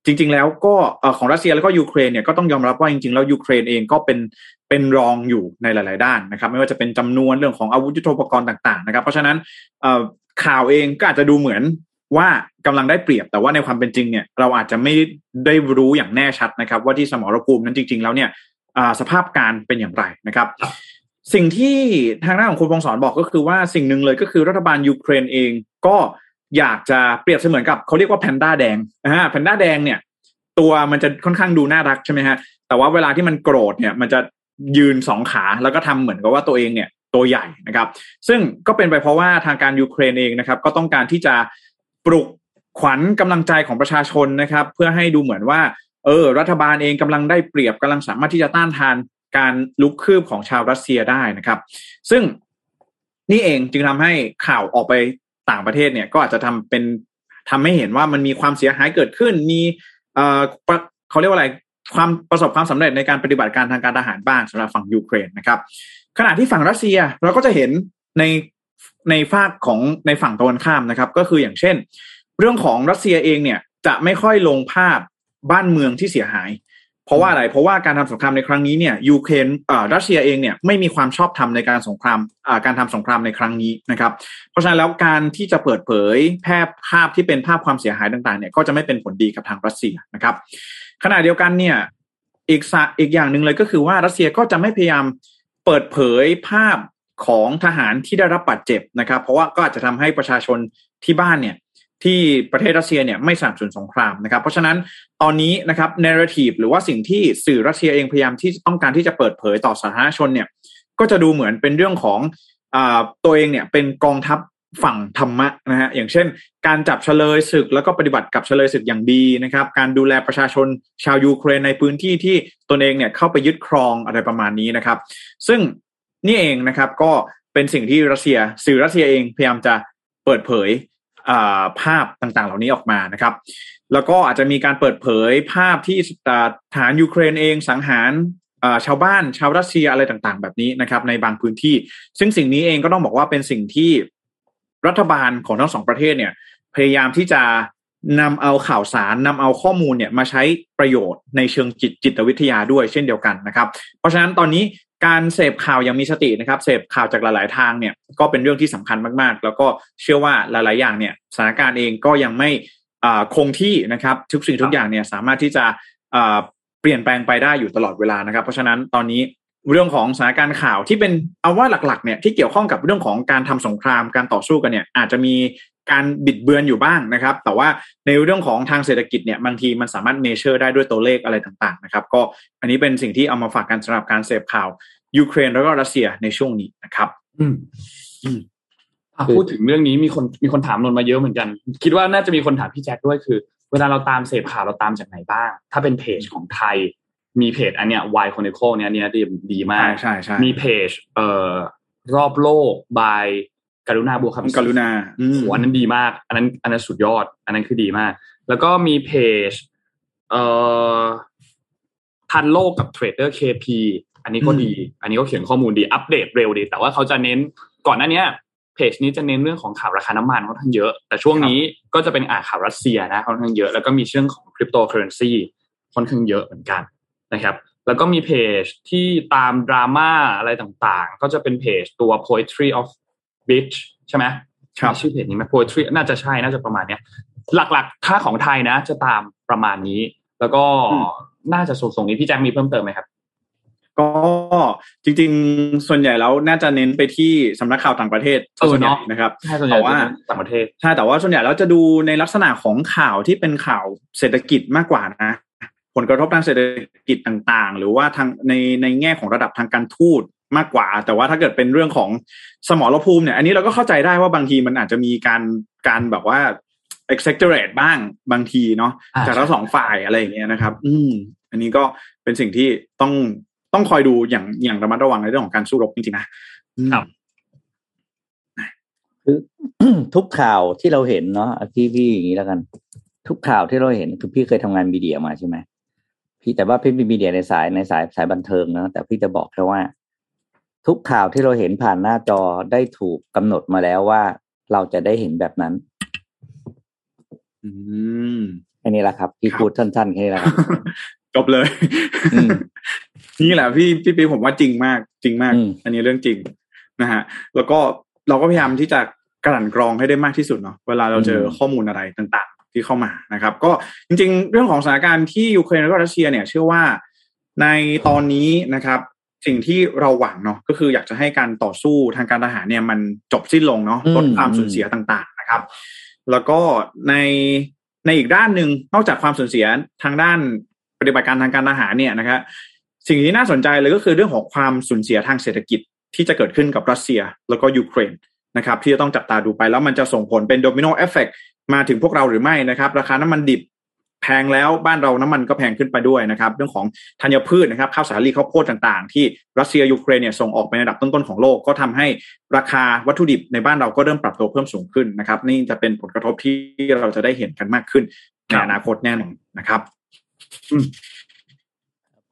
จริง ๆ แล้วก็ของรัสเซียแล้วก็ยูเครนเนี่ยก็ต้องยอมรับว่าจริง ๆ แล้วยูเครนเองก็เป็นเป็นรองอยู่ในหลาย ๆ ด้านนะครับ ไม่ว่าจะเป็นจำนวนเรื่องของอาวุธยุทโธปกรณ์ต่าง ๆ นะครับ เพราะฉะนั้นข่าวเองก็อาจจะดูเหมือนว่ากำลังได้เปรียบแต่ว่าในความเป็นจริงเนี่ยเราอาจจะไม่ได้รู้อย่างแน่ชัดนะครับ ว่าที่สมรภูมินั้นจริง ๆ แล้วเนี่ยสภาพการเป็นอย่างไรนะครับสิ่งที่ทางด้านของคุณพงศรบอกก็คือว่าสิ่งหนึ่งเลยก็คือรัฐบาลยูเครนเองก็ อยากจะเปรียบเสมือนกับเขาเรียกว่าแพนด้าแดงนะฮะแพนด้าแดงเนี่ย ตัวมันจะค่อนข้างดูน่ารักใช่ไหมฮะแต่ว่าเวลาที่มันโกรธเนี่ย มันจะยืนสองขาแล้วก็ทำเหมือนกับว่าตัวเองเนี่ย ตัวใหญ่นะครับ ซึ่งก็เป็นไปเพราะว่าทางการยูเครนเองนะครับ ก็ต้องการที่จะปลุกขวัญกำลังใจของประชาชนนะครับ เพื่อให้ดูเหมือนว่า เออ รัฐบาลเองกำลังได้เปรียบกำลังสามารถที่จะต้านทานการลุกคืบของชาวรัสเซียได้นะครับ ซึ่งนี่เองจึงทำให้ข่าวออกไป ต่างประเทศเนี่ยก็อาจจะทำเป็นทำให้เห็นว่ามันมีความเสียหายเกิดขึ้น มีเอ่อเขาเรียกว่าอะไรความประสบความสำเร็จในการปฏิบัติการทางการทหารบ้างสำหรับฝั่งยูเครนนะครับ ขณะที่ฝั่งรัสเซียเราก็จะเห็นในในฝากของในฝั่งตะวันข้ามนะครับ ก็คืออย่างเช่น เรื่องของรัสเซียเองเนี่ยจะไม่ค่อยลงภาพบ้านเมืองที่เสียหาย เพราะว่าอะไร เพราะว่าการทำสงครามในครั้งนี้เนี่ยยูเครนอ่ารัสเซียเองเนี่ยไม่มีความชอบธรรมในการสงครามอ่าการทำสงครามในครั้งนี้นะครับ เพราะฉะนั้นแล้วการที่จะเปิดเผยแพร่ภาพที่เป็นภาพความเสียหายต่างๆเนี่ยก็จะไม่เป็นผลดีกับทางรัสเซียนะครับ ขณะเดียวกันเนี่ยอีกอีกอย่างหนึ่งเลยก็คือว่ารัสเซียก็จะไม่พยายามเปิดเผยภาพของทหารที่ได้รับบาดเจ็บนะครับ เพราะว่าก็อาจจะทำให้ประชาชนที่บ้านเนี่ย ที่ประเทศรัสเซียเนี่ยไม่สนับสนุนสงครามนะครับ เพราะฉะนั้นตอนนี้นะครับเนเรทีฟหรือว่าสิ่งที่สื่อรัสเซียเองพยายามที่ต้องการที่จะเปิดเผยต่อสาธารณชนเนี่ยก็จะดูเหมือนเป็นเรื่องของอตัวเองเนี่ยเป็นกองทัพฝั่งธรรมะนะฮะอย่างเช่น การจับเฉลยศึกแล้วก็ปฏิบัติกับเฉลยศึกอย่างดีนะครับ การดูแลประชาชนชาวยูเครนในพื้นที่ที่ตนเองเนี่ยเข้าไปยึดครองอะไรประมาณนี้นะครับ ซึ่งนี่เองนะครับก็เป็นสิ่งที่รัสเซียสื่อรัสเซียเองพยายามจะเปิดเผย ภาพต่างๆ เหล่านี้ออกมานะครับ แล้วก็อาจจะมีการเปิดเผยภาพที่ทหารยูเครนเองสังหารชาวบ้านชาวรัสเซียอะไรต่างๆ แบบนี้นะครับ ในบางพื้นที่ ซึ่งสิ่งนี้เองก็ต้องบอกว่าเป็นสิ่งที่รัฐบาลของทั้งสองประเทศเนี่ย พยายามที่จะนำเอาข่าวสารนำเอาข้อมูลเนี่ยมาใช้ประโยชน์ในเชิงจิตจิตวิทยาด้วยเช่นเดียวกันนะครับ เพราะฉะนั้นตอนนี้ การเสพข่าวอย่างมีสตินะครับ เสพข่าวจากหลาย ๆ ทางเนี่ยก็เป็นเรื่องที่สำคัญมาก ๆ แล้วก็เชื่อว่าหลาย ๆ อย่างเนี่ยสถานการณ์เองก็ยังไม่คงที่นะครับทุกสิ่งทุกอย่างเนี่ยสามารถที่จะเปลี่ยนแปลงไปได้อยู่ตลอดเวลานะครับ เพราะฉะนั้นตอนนี้เรื่องของสถานการณ์ข่าวที่เป็นเอาว่าหลัก ๆ เนี่ยที่เกี่ยวข้องกับเรื่องของการทำสงครามการต่อสู้กันเนี่ยอาจจะมีการบิดเบือนอยู่บ้างนะครับ แต่ว่าในเรื่องของทางเศรษฐกิจเนี่ยบางทีมันสามารถ measure ได้ด้วยตัวเลขอะไรต่างๆนะครับ ก็อันนี้เป็นสิ่งที่เอามาฝากกันสำหรับการเสพข่าว ยูเครนแล้วก็รัสเซียในช่วงนี้นะครับอืมอืมพูดถึงเรื่องนี้มีคนมีคนถามนนมาเยอะเหมือนกัน คิดว่าน่าจะมีคนถามพี่แจ็คด้วยคือ เวลาเราตามเสพข่าวเราตามจากไหนบ้าง ถ้าเป็นเพจของไทย มีเพจอันเนี้ยวายคอนเนโคเนี่ยเนี้ยดีดีมากใช่ใช่มีเพจ เอ่อรอบโลก by กรุณาบัวคำศรีกรุณาหัวนั้นดีมาก อันนั้นอันนั้นสุดยอด อันนั้นคือดีมาก แล้วก็มีเพจ เอ่อทันโลกกับ Trader KP อันนี้ก็ดี อันนี้ก็เขียนข้อมูลดีอัปเดตเร็วดี แต่ว่าเขาจะเน้นก่อนหน้านี้เพจนี้จะเน้นเรื่องของข่าวราคาน้ำมันค่อนข้างเยอะ แต่ช่วงนี้ก็จะเป็นอ่านข่าวรัสเซียนะค่อนข้างเยอะ แล้วก็มีเรื่องของคริปโตเคอร์เรนซีค่อนข้างเยอะเหมือนกันนะครับ แล้วก็มีเพจที่ตามดราม่าอะไรต่างๆ ก็จะเป็นเพจตัว poetry of beach ใช่ไหมครับชื่อเพจนี้ไหม poetry น่าจะใช่ น่าจะประมาณเนี้ย หลักๆถ้าของไทยนะ จะตามประมาณนี้ แล้วก็อืมน่าจะส่งส่งนี้พี่แจ็คมีเพิ่มเติมไหมครับ ก็จริงๆ ส่วนใหญ่แล้วน่าจะเน้นไปที่สำนักข่าวต่างประเทศเออส่วนใหญ่เนาะนะครับใช่ส่วนใหญ่แต่ว่าจะเป็นต่างประเทศใช่แต่ว่าส่วนใหญ่แล้วจะดูในลักษณะของข่าวที่เป็นข่าวเศรษฐกิจมากกว่านะผลกระทบทางเศรษฐกิจต่างๆ หรือว่าทางในในแง่ของระดับทางการทูตมากกว่า แต่ว่าถ้าเกิดเป็นเรื่องของสมรภูมิเนี่ยอันนี้เราก็เข้าใจได้ว่าบางทีมันอาจจะมีการการแบบว่า exaggerate บ้างบางทีเนาะอ่าจากทั้งสองฝ่ายอะไรอย่างเงี้ยนะครับ อืม อันนี้ก็เป็นสิ่งที่ต้อง ต้องคอยดูอย่างอย่างระมัดระวังในเรื่องของการสู้รบจริงๆนะอืมครับคือทุกข่าวที่เราเห็นเนาะอะพี่พี่อย่างนี้แล้วกัน ทุกข่าวที่เราเห็นคือพี่เคยทำงานมีเดียมาใช่ไหมพี่แต่ว่าพี่เป็นมีเดียในสายในสายสายบันเทิงนะแต่พี่จะบอกแค่ว่า ทุกข่าวที่เราเห็นผ่านหน้าจอได้ถูกกำหนดมาแล้วว่าเราจะได้เห็นแบบนั้น อืมแค่นี้แหละครับ พี่ครับพูดสั้นๆแค่นี้แหละครับจบเลยอืม นี่แหละพี่พี่ปีผมว่าจริงมากจริงมากอืมอันนี้เรื่องจริงนะฮะแล้วก็เราก็พยายามที่จะกลั่นกรองให้ได้มากที่สุดเนาะเวลาเราเจอข้อมูลอะไรต่างๆ ที่เข้ามานะครับ ก็จริง ๆ เรื่องของสถานการณ์ที่ยูเครนและก็รัสเซียเนี่ย เชื่อว่าในตอนนี้นะครับ สิ่งที่เราหวังเนาะก็คืออยากจะให้การต่อสู้ทางการทหารเนี่ยมันจบสิ้นลงเนาะอืมลดความสูญเสียต่างๆนะครับ แล้วก็ในในอีกด้านหนึ่งนอกจากความสูญเสียทางด้านปฏิบัติการทางการทหารเนี่ยนะครับ สิ่งที่น่าสนใจเลยก็คือเรื่องของความสูญเสียทางเศรษฐกิจที่จะเกิดขึ้นกับรัสเซียแล้วก็ยูเครนนะครับที่จะต้องจับตาดูไปแล้วมันจะส่งผลเป็น domino effect มาถึงพวกเราหรือไม่นะครับ ราคาน้ำมันดิบแพงแล้วบ้านเราน้ำมันก็แพงขึ้นไปด้วยนะครับ เรื่องของธัญพืชนะครับข้าวสาลีข้าวโพดต่างๆ ที่รัสเซียยูเครนเนี่ยส่งออกไปในระดับต้นๆของโลกก็ทำให้ราคาวัตถุดิบในบ้านเราก็เริ่มปรับตัวเพิ่มสูงขึ้นนะครับ นี่จะเป็นผลกระทบที่เราจะได้เห็นกันมากขึ้นในอนาคตแน่นอนนะครับ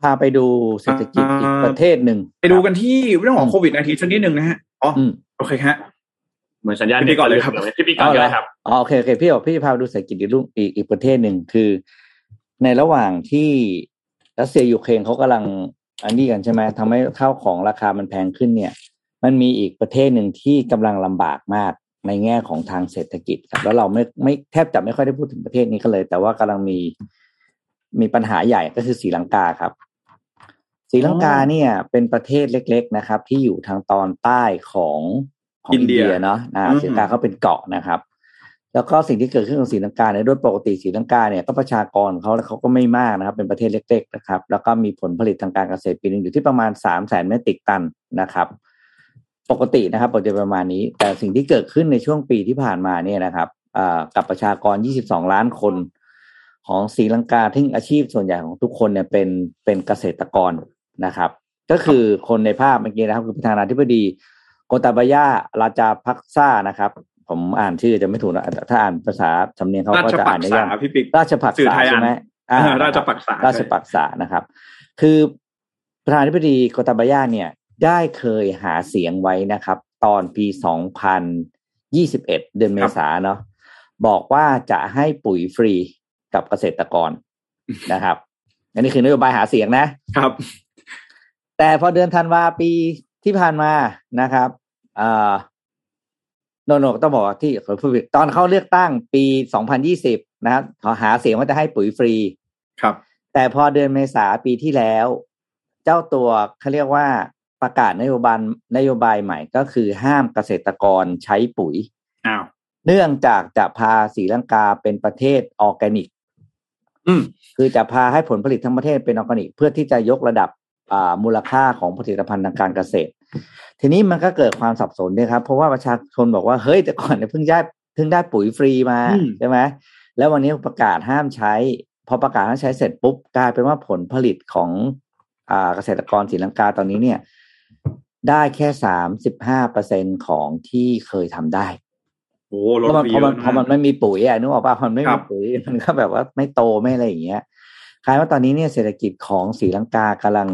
พาไปดูเศรษฐกิจอีกประเทศหนึ่งไปดูกันที่เรื่องของโควิด -19 สักนิดหนึ่งนะฮะอ๋อออืมโอเคฮะเหมือนสัญญาณพี่ปิ๊กก่อนเลยครับพี่ปิ๊กก่อนเลยครับอ๋อโอเคโอเคพี่บอกพี่จะพาไปดูเศรษฐกิจอีกรูปอีกอีกประเทศหนึ่งคือ ในระหว่างที่รัสเซียยูเครนเขากำลังอันนี้กันใช่ไหมทำให้ข้าวของราคามันแพงขึ้นเนี่ย มันมีอีกประเทศหนึ่งที่กำลังลำบากมากในแง่ของทางเศรษฐกิจครับ แล้วเราไม่ไม่แทบจะไม่ค่อยได้พูดถึงประเทศนี้กันเลย แต่ว่ากำลังมีมีปัญหาใหญ่ก็คือศรีลังกาครับ ศรีลังกาเนี่ยเป็นประเทศเล็ก ๆนะครับ ที่อยู่ทางตอนใต้ของของอิอินนเดีเดียยเนาะนะอืมศรีลังกาเขาเป็นเกาะนะครับ แล้วก็สิ่งที่เกิดขึ้นของศรีลังกาเนี่ยโดยปกติศรีลังกาเนี่ยก็ประชากรเขาเขาก็ไม่มากนะครับ เป็นประเทศเล็ก ๆ นะครับ แล้วก็มีผลผลิตทางการเกษตรปีหนึงอยู่ที่ประมาณสามแสนเมตริกตันนะครับ ปกตินะครับปกติประมาณนี้ แต่สิ่งที่เกิดขึ้นในช่วงปีที่ผ่านมาเนี่ยนะครับอ่ากับประชากร 22 ล้านคนของศรีลังกาที่อาชีพส่วนใหญ่ของทุกคนเนี่ยเป็นเป็นเกษตรกร นะครับ ก็คือคนในภาพเมื่อกี้นะครับคือประธานาธิบดีโกตาบายาราจาพักซ่านะครับ ผมอ่านชื่อจะไม่ถูกนะถ้าอ่านภาษาสำเนียงเขาราก็ชจะปัอ่ากนได้ษายากพี่ปิ๊กราชปักสื่อษาไทยอ่านใช่ไหมอ่าอ่ราชปักษาราชปักษานะครับ คือประธานาธิบดีโกตาบายาเนี่ย ได้เคยหาเสียงไว้นะครับ ตอนปี2021เดือนเมษาเนาะบอกว่าจะให้ปุ๋ยฟรีกับเกษตรกรนะครับอันนี้คือนโยบายหาเสียงนะครับ แต่พอเดือนธันวาปีที่ผ่านมานะครับอ่าโนโนต้องบอกว่าที่ขอพูดผิดตอนเขาเลือกตั้งปี2020นะครับเขาหาเสียงว่าจะให้ปุ๋ยฟรี ครับ แต่พอเดือนเมษาปีที่แล้ว เจ้าตัวเขาเรียกว่าประกาศนโยบายนโยบายใหม่ก็คือห้ามเกษตรกรใช้ปุ๋ยอ้าวเนื่องจากจะพาศรีลังกาเป็นประเทศออร์แกนิก อืมคือจะพาให้ผลผลิตทั้งประเทศเป็นออร์แกนิก เพื่อที่จะยกระดับอ่า มูลค่าของผลิตภัณฑ์ทางการเกษตร ทีนี้มันก็เกิดความสับสนเนี่ยครับ เพราะว่าประชาชนบอกว่าเฮ้ยแต่ก่อนเนี่ยเพิ่งได้เพิ่งได้ปุ๋ยฟรีมาอืมใช่ไหมแล้ววันนี้ประกาศห้ามใช้ พอประกาศห้ามใช้เสร็จปุ๊บกลายเป็นว่าผลผลิตของอ่าเกษตรกรศรีลังกาตอนนี้เนี่ย ได้แค่สามสิบห้าเปอร์เซ็นของที่เคยทำได้โอ้เพลดราะมันไปเพเยราะมัอะนนะเพราะมันไม่มีปุ๋ยอะนึกออกป่ะมันไม่ครัมีบปุ๋ยมันก็แบบว่าไม่โตไม่อะไรอย่างเงี้ยคล้ายว่าตอนนี้เนี่ยเศรษฐกิจของศรีลังกากำลัง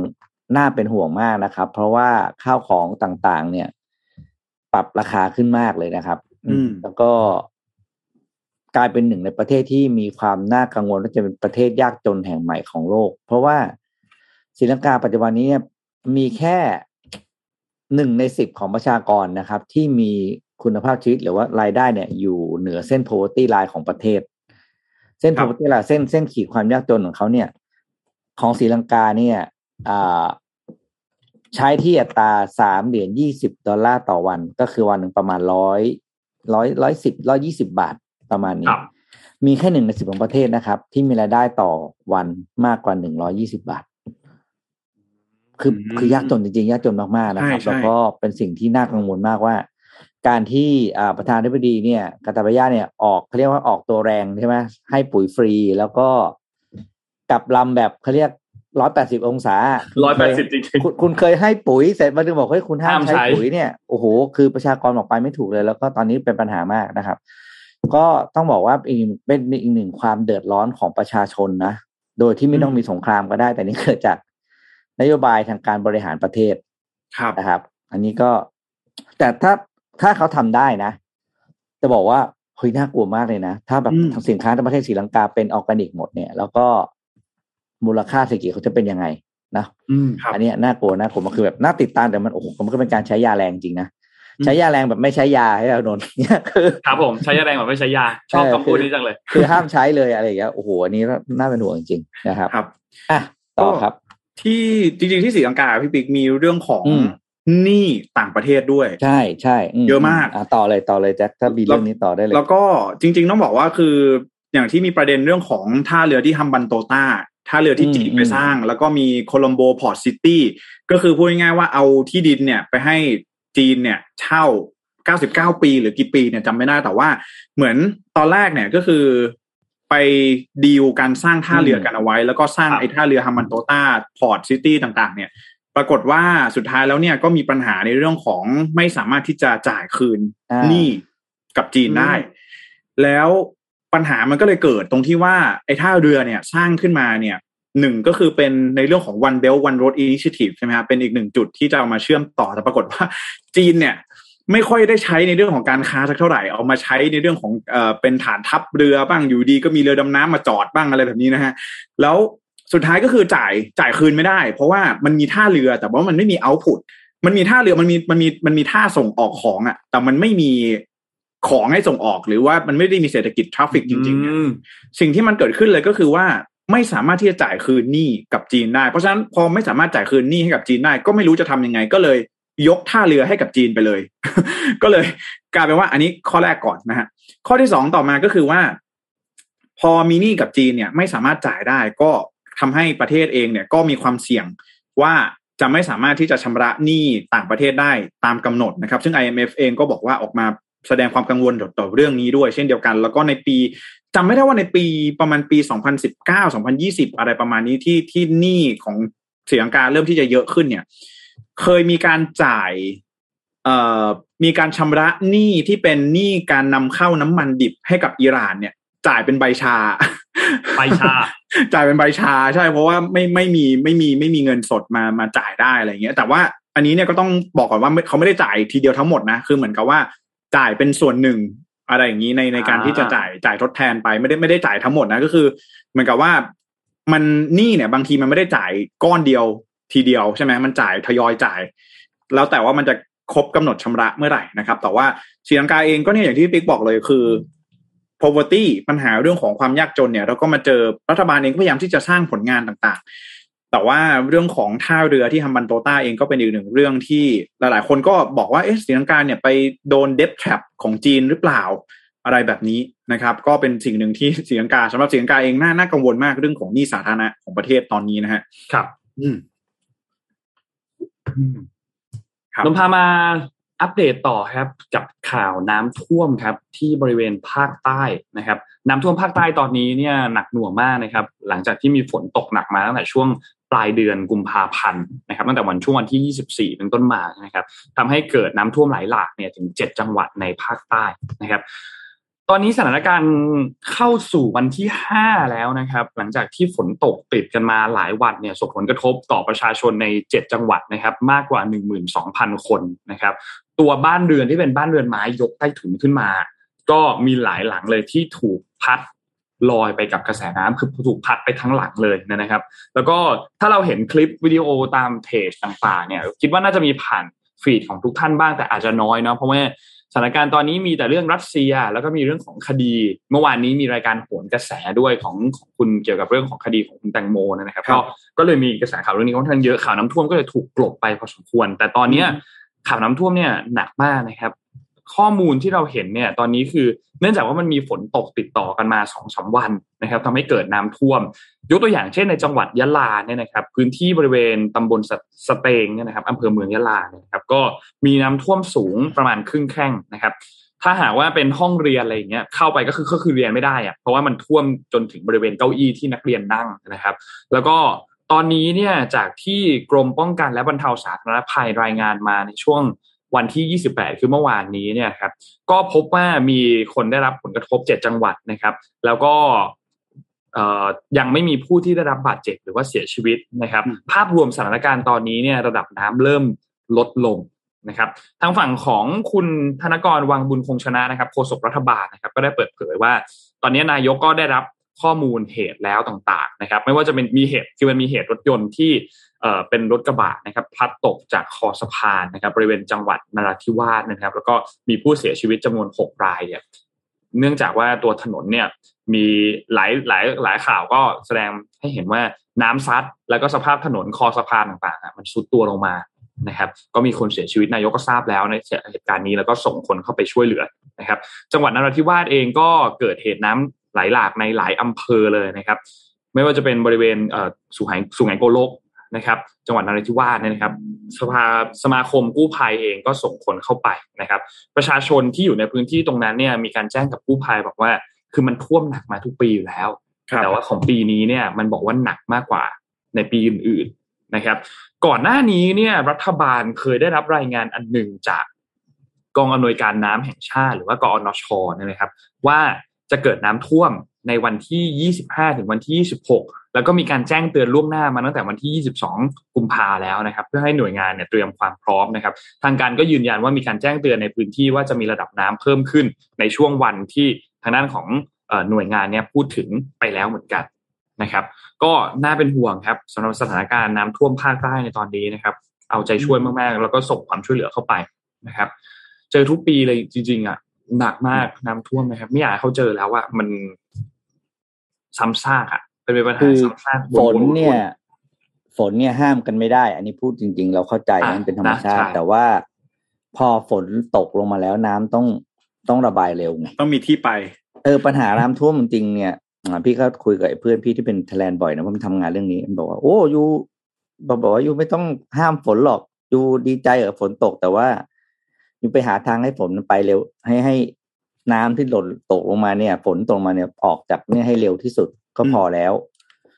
น่าเป็นห่วงมากนะครับ เพราะว่าข้าวของต่างๆ เนี่ย ปรับราคาขึ้นมากเลยนะครับ อืมแล้วก็กลายเป็นหนึ่งในประเทศที่มีความน่ากังวลว่าจะเป็นประเทศยากจนแห่งใหม่ของโลก เพราะว่าศรีลังกาปัจจุบันนี้เนี่ยมีแค่หนึ่งในสิบของประชากรนะครับ ที่มีคุณภาพชีวิตหรือว่ารายได้เนี่ย อยู่เหนือเส้น poverty line ของประเทศ เส้นครับ poverty line เส้นเส้นขีดความยากจนของเขาเนี่ย ของศรีลังกาเนี่ยอ่า ใช้ที่อัตราสามเหรียญยี่สิบดอลลาร์ต่อวัน ก็คือวันหนึ่งประมาณร้อยร้อยร้อยสิบร้อยี่สิบาทประมาณนี้ครับมีแค่หนึ่งในสิบของประเทศนะครับ ที่มีรายได้ต่อวันมากกว่าหนึ่งร้อยี่สิบาท คืออืมคือยากจนจริงๆ ยากจนมากๆนะครับใช่ใช่แล้วก็เป็นสิ่งที่น่ากังวลมากว่า การที่อ่าประธานาธิบดีเนี่ยกาตาบายาเนี่ยออกเขาเรียกว่าออกตัวแรงใช่ไหมให้ปุ๋ยฟรีแล้วก็กลับลำแบบเขาเรียก ร้อยแปดสิบองศาร้อยแปดสิบจริงคุณคุณเคยให้ปุ๋ยเสร็จมาถึงบอกเฮ้ยคุณห้ามห้ามใช้ใช้ปุ๋ยเนี่ยโอ้โหคือประชากรบอกไปไม่ถูกเลย แล้วก็ตอนนี้เป็นปัญหามากนะครับ ก็ต้องบอกว่าอีกเป็นอีกหนึ่งความเดือดร้อนของประชาชนนะโดยที่ไม่ต้องมีสงครามก็ได้ แต่นี่เกิดจากนโยบายทางการบริหารประเทศครับนะครับ อันนี้ก็ แต่ถ้าถ้าเขาทำได้นะ จะบอกว่าเฮ้ยน่ากลัวมากเลยนะ ถ้าแบบอืมสินค้าในประเทศศรีลังกาเป็นออร์แกนิกหมดเนี่ย แล้วก็ มูลค่าเศรษฐกิจเขาจะเป็นยังไงนะๆอืมครับอันเนี้ยน่ากลัวน่ากลัวมันคือแบบน่าติดตามแต่มันโอ้โหมันก็เป็นการใช้ยาแรงจริงนะอืมใช้ยาแรงแบบไม่ใช้ยาให้เราโดนเนี่ยคือครับผมใช้ยาแรงแบบไม่ใช้ยาชอบเออคำพูดคือนี้จังเลย คือห้ามใช้เลยอะไรอย่างเงี้ยโอ้โหอันนี้น่าเป็นห่วงจริงๆนะครับครับอะต่อครับ ที่จริงๆที่ศรีลังกาพี่ปิ๊กมีเรื่องของอืมหนี้ต่างประเทศด้วย ใช่ใช่มเยอะมากอะต่อเลยต่อเลยแจ็คถ้ามีเรื่องนี้ต่อได้เลย แล้วก็จริง ๆ ต้องบอกว่าคืออย่างที่มีประเด็นเรื่องของท่าเรือที่ฮัมบันโตตา ท่าเรือที่อืมจีนไปอืมสร้าง แล้วก็มีโคลัมโบ Port City ก็คือพูดง่ายๆว่าเอาที่ดินเนี่ยไปให้จีนเนี่ยเช่า 99 ปีหรือกี่ปีเนี่ยจำไม่ได้แต่ว่า เหมือนตอนแรกเนี่ยก็คือไปดีลการสร้างท่าเรือกันเอาไว้ แล้วก็สร้างครับไอ้ท่าเรือฮัมบันโตตาPort City ต่างๆ เนี่ยปรากฏว่าสุดท้ายแล้วเนี่ยก็มีปัญหาในเรื่องของไม่สามารถที่จะจ่ายคืนอ่าหนี้กับจีนได้ แล้ว ปัญหามันก็เลยเกิดตรงที่ว่าไอ้ท่าเรือเนี่ยสร้างขึ้นมาเนี่ยหนึ่งก็คือเป็นในเรื่องของ one belt one road initiative ใช่ไหมครับเป็นอีกหนึ่งจุดที่จะเอามาเชื่อมต่อแต่ปรากฏว่าจีนเนี่ยไม่ค่อยได้ใช้ในเรื่องของการค้าสักเท่าไหร่เอามาใช้ในเรื่องของเอ่อเป็นฐานทัพเรือบ้างอยู่ดีก็มีเรือดำน้ำมาจอดบ้างอะไรแบบนี้นะฮะแล้วสุดท้ายก็คือจ่ายจ่ายคืนไม่ได้ เพราะว่ามันมีท่าเรือแต่ว่ามันไม่มี output มันมีท่าเรือมันมีมันมีมันมีท่าส่งออกของอะ่ะแต่มันไม่มี ของให้ส่งออกหรือว่ามันไม่ได้มีเศรษฐกิจ traffic จริงๆอะอืมสิ่งที่มันเกิดขึ้นเลยก็คือว่าไม่สามารถที่จะจ่ายคืนหนี้กับจีนได้ เพราะฉะนั้นพอไม่สามารถจ่ายคืนหนี้ให้กับจีนได้ ก็ไม่รู้จะทำยังไง ก็เลยยกท่าเรือให้กับจีนไปเลย ก็เลยกลายเป็นว่าอันนี้ข้อแรกก่อนนะฮะข้อที่สองต่อมาก็คือว่า พอมีหนี้กับจีนเนี่ยไม่สามารถจ่ายได้ ก็ทำให้ประเทศเองเนี่ยก็มีความเสี่ยงว่าจะไม่สามารถที่จะชำระหนี้ต่างประเทศได้ตามกำหนดนะครับ ซึ่ง IMF เองก็บอกว่าออกมา แสดงความกังวลต่อเรื่องนี้ด้วย เช่นเดียวกัน แล้วก็ในปีจำไม่ได้ว่าในปีประมาณปี 2019 2020 อะไรประมาณนี้ที่ที่หนี้ของศรีลังกาเริ่มที่จะเยอะขึ้นเนี่ย เคยมีการจ่ายเอ่อมีการชำระหนี้ที่เป็นหนี้การนำเข้าน้ำมันดิบให้กับอิหร่านเนี่ย จ่ายเป็นใบชา ใบชา จ่ายเป็นใบชา ใช่เพราะว่าไม่ไม่มีไม่มีไม่มีเงินสดมามาจ่ายได้อะไรเงี้ย แต่ว่าอันนี้เนี่ยก็ต้องบอกก่อนว่าไม่เขาไม่ได้จ่ายทีเดียวทั้งหมดนะคือเหมือนกับว่า จ่ายเป็นส่วนหนึ่งอะไรอย่างนี้ในในการอ่าที่จะจ่ายจ่ายทดแทนไปไม่ได้ไม่ได้จ่ายทั้งหมดนะก็คือเหมือนกับว่ามันหนี้เนี่ย บางทีมันไม่ได้จ่ายก้อนเดียวทีเดียวใช่ไหมมันจ่ายทยอยจ่าย แล้วแต่ว่ามันจะครบกำหนดชำระเมื่อไหร่นะครับ แต่ว่าศรีลังกาเองก็เนี่ยอย่างที่ปิ๊กบอกเลยคือ poverty ปัญหาเรื่องของความยากจนเนี่ย เราก็มาเจอรัฐบาลเองก็พยายามที่จะสร้างผลงานต่างๆ แต่ว่าเรื่องของท่าเรือที่ฮัมบันโตต้าเองก็เป็นอีกหนึ่งเรื่องที่หลาย ๆ คนก็บอกว่าเอ๊ะศรีลังกาเนี่ยไปโดนเด t แทรปของจีนหรือเปล่าอะไรแบบนี้นะครับ ก็เป็นสิ่งหนึ่งที่ศรีลังกาสำหรับศรีลังกาเองน่าน่ากังวลมากเรื่องของหนี้สาธารณะของประเทศตอนนี้นะฮะครับ อืมครับนมพามา อัปเดตต่อครับกับข่าวน้ำท่วมครับที่บริเวณภาคใต้นะครับ น้ำท่วมภาคใต้ตอนนี้เนี่ยหนักหน่วงมากนะครับ หลังจากที่มีฝนตกหนักมาตั้งแต่ช่วงปลายเดือนกุมภาพันธ์นะครับตั้งแต่วันช่วงวันที่ 24 เป็นต้นมานะครับทำให้เกิดน้ำท่วมหลายหลากเนี่ยถึง 7 จังหวัดในภาคใต้นะครับ ตอนนี้สถานการณ์เข้าสู่วันที่ห้าแล้วนะครับ หลังจากที่ฝนตกติดกันมาหลายวันเนี่ยส่งผลกระทบต่อประชาชนในเจ็ดจังหวัดนะครับ มากกว่าหนึ่งหมื่นสองพันคนนะครับ ตัวบ้านเรือนที่เป็นบ้านเรือนไม้ยกใต้ถุนขึ้นมา ก็มีหลายหลังเลยที่ถูกพัดลอยไปกับกระแสน้ำคือถูกพัดไปทั้งหลังเลยนะครับ แล้วก็ถ้าเราเห็นคลิปวิดีโอตามเพจต่างๆเนี่ยคิดว่าน่าจะมีผ่านฟีดของทุกท่านบ้างแต่อาจจะน้อยเนาะเพราะว่า สถานการณ์ตอนนี้มีแต่เรื่องรัสเซีย แล้วก็มีเรื่องของคดี เมื่อวานนี้มีรายการโหนกระแสด้วยของของคุณเกี่ยวกับเรื่องของคดีของคุณแตงโมนะครับก็ก็เลยมีกระแสข่าวเรื่องนี้ค่อนข้างเยอะข่าวน้ำท่วมก็เลยถูกกลบไปพอสมควร แต่ตอนเนี้ยข่าวน้ำท่วมเนี่ยหนักมากนะครับ ข้อมูลที่เราเห็นเนี่ยตอนนี้คือ เนื่องจากว่ามันมีฝนตกติดต่อกันมาสองสาวันนะครับทำให้เกิดน้ำท่วม ยกตัวอย่างเช่นในจังหวัดยะลาเนี่ยนะครับ พื้นที่บริเวณตำบลสเตงเนี่ยนะครับอำเภอเมืองยะลาเนี่ยครับ ก็มีน้ำท่วมสูงประมาณครึ่งแข้งนะครับ ถ้าหากว่าเป็นห้องเรียนอะไรเงี้ยเข้าไปก็คือก็คือเรียนไม่ได้อะเพราะว่ามันท่วมจนถึงบริเวณเก้าอี้ที่นักเรียนนั่งนะครับ แล้วก็ตอนนี้เนี่ยจากที่กรมป้องกันและบรรเทาสาธารณภัยรายงานมาในช่วง วันที่ 28 คือเมื่อวานนี้เนี่ยครับก็พบว่ามีคนได้รับผลกระทบ 7 จังหวัดนะครับ แล้วก็ยังไม่มีผู้ที่ได้รับบาดเจ็บหรือว่าเสียชีวิตนะครับ ภาพรวมสถานการณ์ตอนนี้เนี่ยระดับน้ำเริ่มลดลงนะครับทางฝั่งของคุณธนกรวังบุญคงชนะนะครับโฆษกรัฐบาลนะครับ ก็ได้เปิดเผยว่า ตอนนี้นายกก็ได้รับข้อมูลเหตุแล้วต่างๆนะครับ ไม่ว่าจะเป็นมีเหตุคือมันมีเหตุรถยนต์ที่ เอ่อเป็นรถกระบะนะครับพลัดตกจากคอสะพานนะครับบริเวณจังหวัดนราธิวาสนะครับ แล้วก็มีผู้เสียชีวิตจำนวนหกรายเนี่ยเนื่องจากว่าตัวถนนเนี่ยมีหลายหลายหลายข่าวก็แสดงให้เห็นว่าน้ำซัด แล้วก็สภาพถนนคอสะพานต่างๆมันซุดตัวลงมานะครับ ก็มีคนเสียชีวิตนายกก็ทราบแล้วในเหตุการณ์นี้แล้วก็ส่งคนเข้าไปช่วยเหลือนะครับ จังหวัดนราธิวาสเองก็เกิดเหตุน้ำไหลหลากในหลายอำเภอเลยนะครับ ไม่ว่าจะเป็นบริเวณสุไหงสุไหงโกลก นะครับ จังหวัดนราธิวาสเนี่ยนะครับสภาสมาคมกู้ภัยเองก็ส่งคนเข้าไปนะครับ ประชาชนที่อยู่ในพื้นที่ตรงนั้นเนี่ยมีการแจ้งกับกู้ภัยบอกว่า คือมันท่วมหนักมาทุกปีอยู่แล้ว แต่ว่าของปีนี้เนี่ยมันบอกว่าหนักมากกว่าในปีอื่นๆนะครับ ก่อนหน้านี้เนี่ยรัฐบาลเคยได้รับรายงานอันหนึ่งจากกองอำนวยการน้ำแห่งชาติ หรือว่ากอนชนะครับ ว่าจะเกิดน้ำท่วมในวันที่ 25 ถึงวันที่ 26 แล้วก็มีการแจ้งเตือนล่วงหน้ามาตั้งแต่วันที่ 22 กุมภาแล้วนะครับ เพื่อให้หน่วยงานเนี่ยเตรียมความพร้อมนะครับ ทางการก็ยืนยันว่ามีการแจ้งเตือนในพื้นที่ว่าจะมีระดับน้ำเพิ่มขึ้นในช่วงวันที่ทางด้านของหน่วยงานเนี่ยพูดถึงไปแล้วเหมือนกันนะครับ ก็น่าเป็นห่วงครับสำหรับสถานการณ์น้ำท่วมภาคใต้ในตอนนี้นะครับ เอาใจช่วยมากๆ แล้วก็ส่งความช่วยเหลือเข้าไปนะครับ เจอทุกปีเลยจริง ๆอะหนักมากน้ำท่วมนะครับ ไม่อยากเขาเจอแล้วว่ามันซ้ำซากอะ เป็นปัญหาซ้ำซากฝนเนี่ย ฝนเนี่ยห้ามกันไม่ได้ อันนี้พูดจริง ๆ เราเข้าใจนั่นเป็นธรรมชาติ แต่ว่าพอฝนตกลงมาแล้วน้ำต้องต้องระบายเร็วไงต้องมีที่ไป เออปัญหาน้ำท่วมจริงเนี่ยพี่ก็คุยกับเพื่อนพี่ที่เป็นไทยแลนด์บ่อยนะเพราะมันทำงานเรื่องนี้มันบอกว่าโอ้ยูบอกว่ายูไม่ต้องห้ามฝนหรอกยูดีใจเออฝนตกแต่ว่ายูไปหาทางให้ฝนไปเร็ว ให้ให้น้ำที่หล่นตกลงมาเนี่ย ฝนตกมาเนี่ยออกจากเนี่ยให้เร็วที่สุด ก็พอแล้ว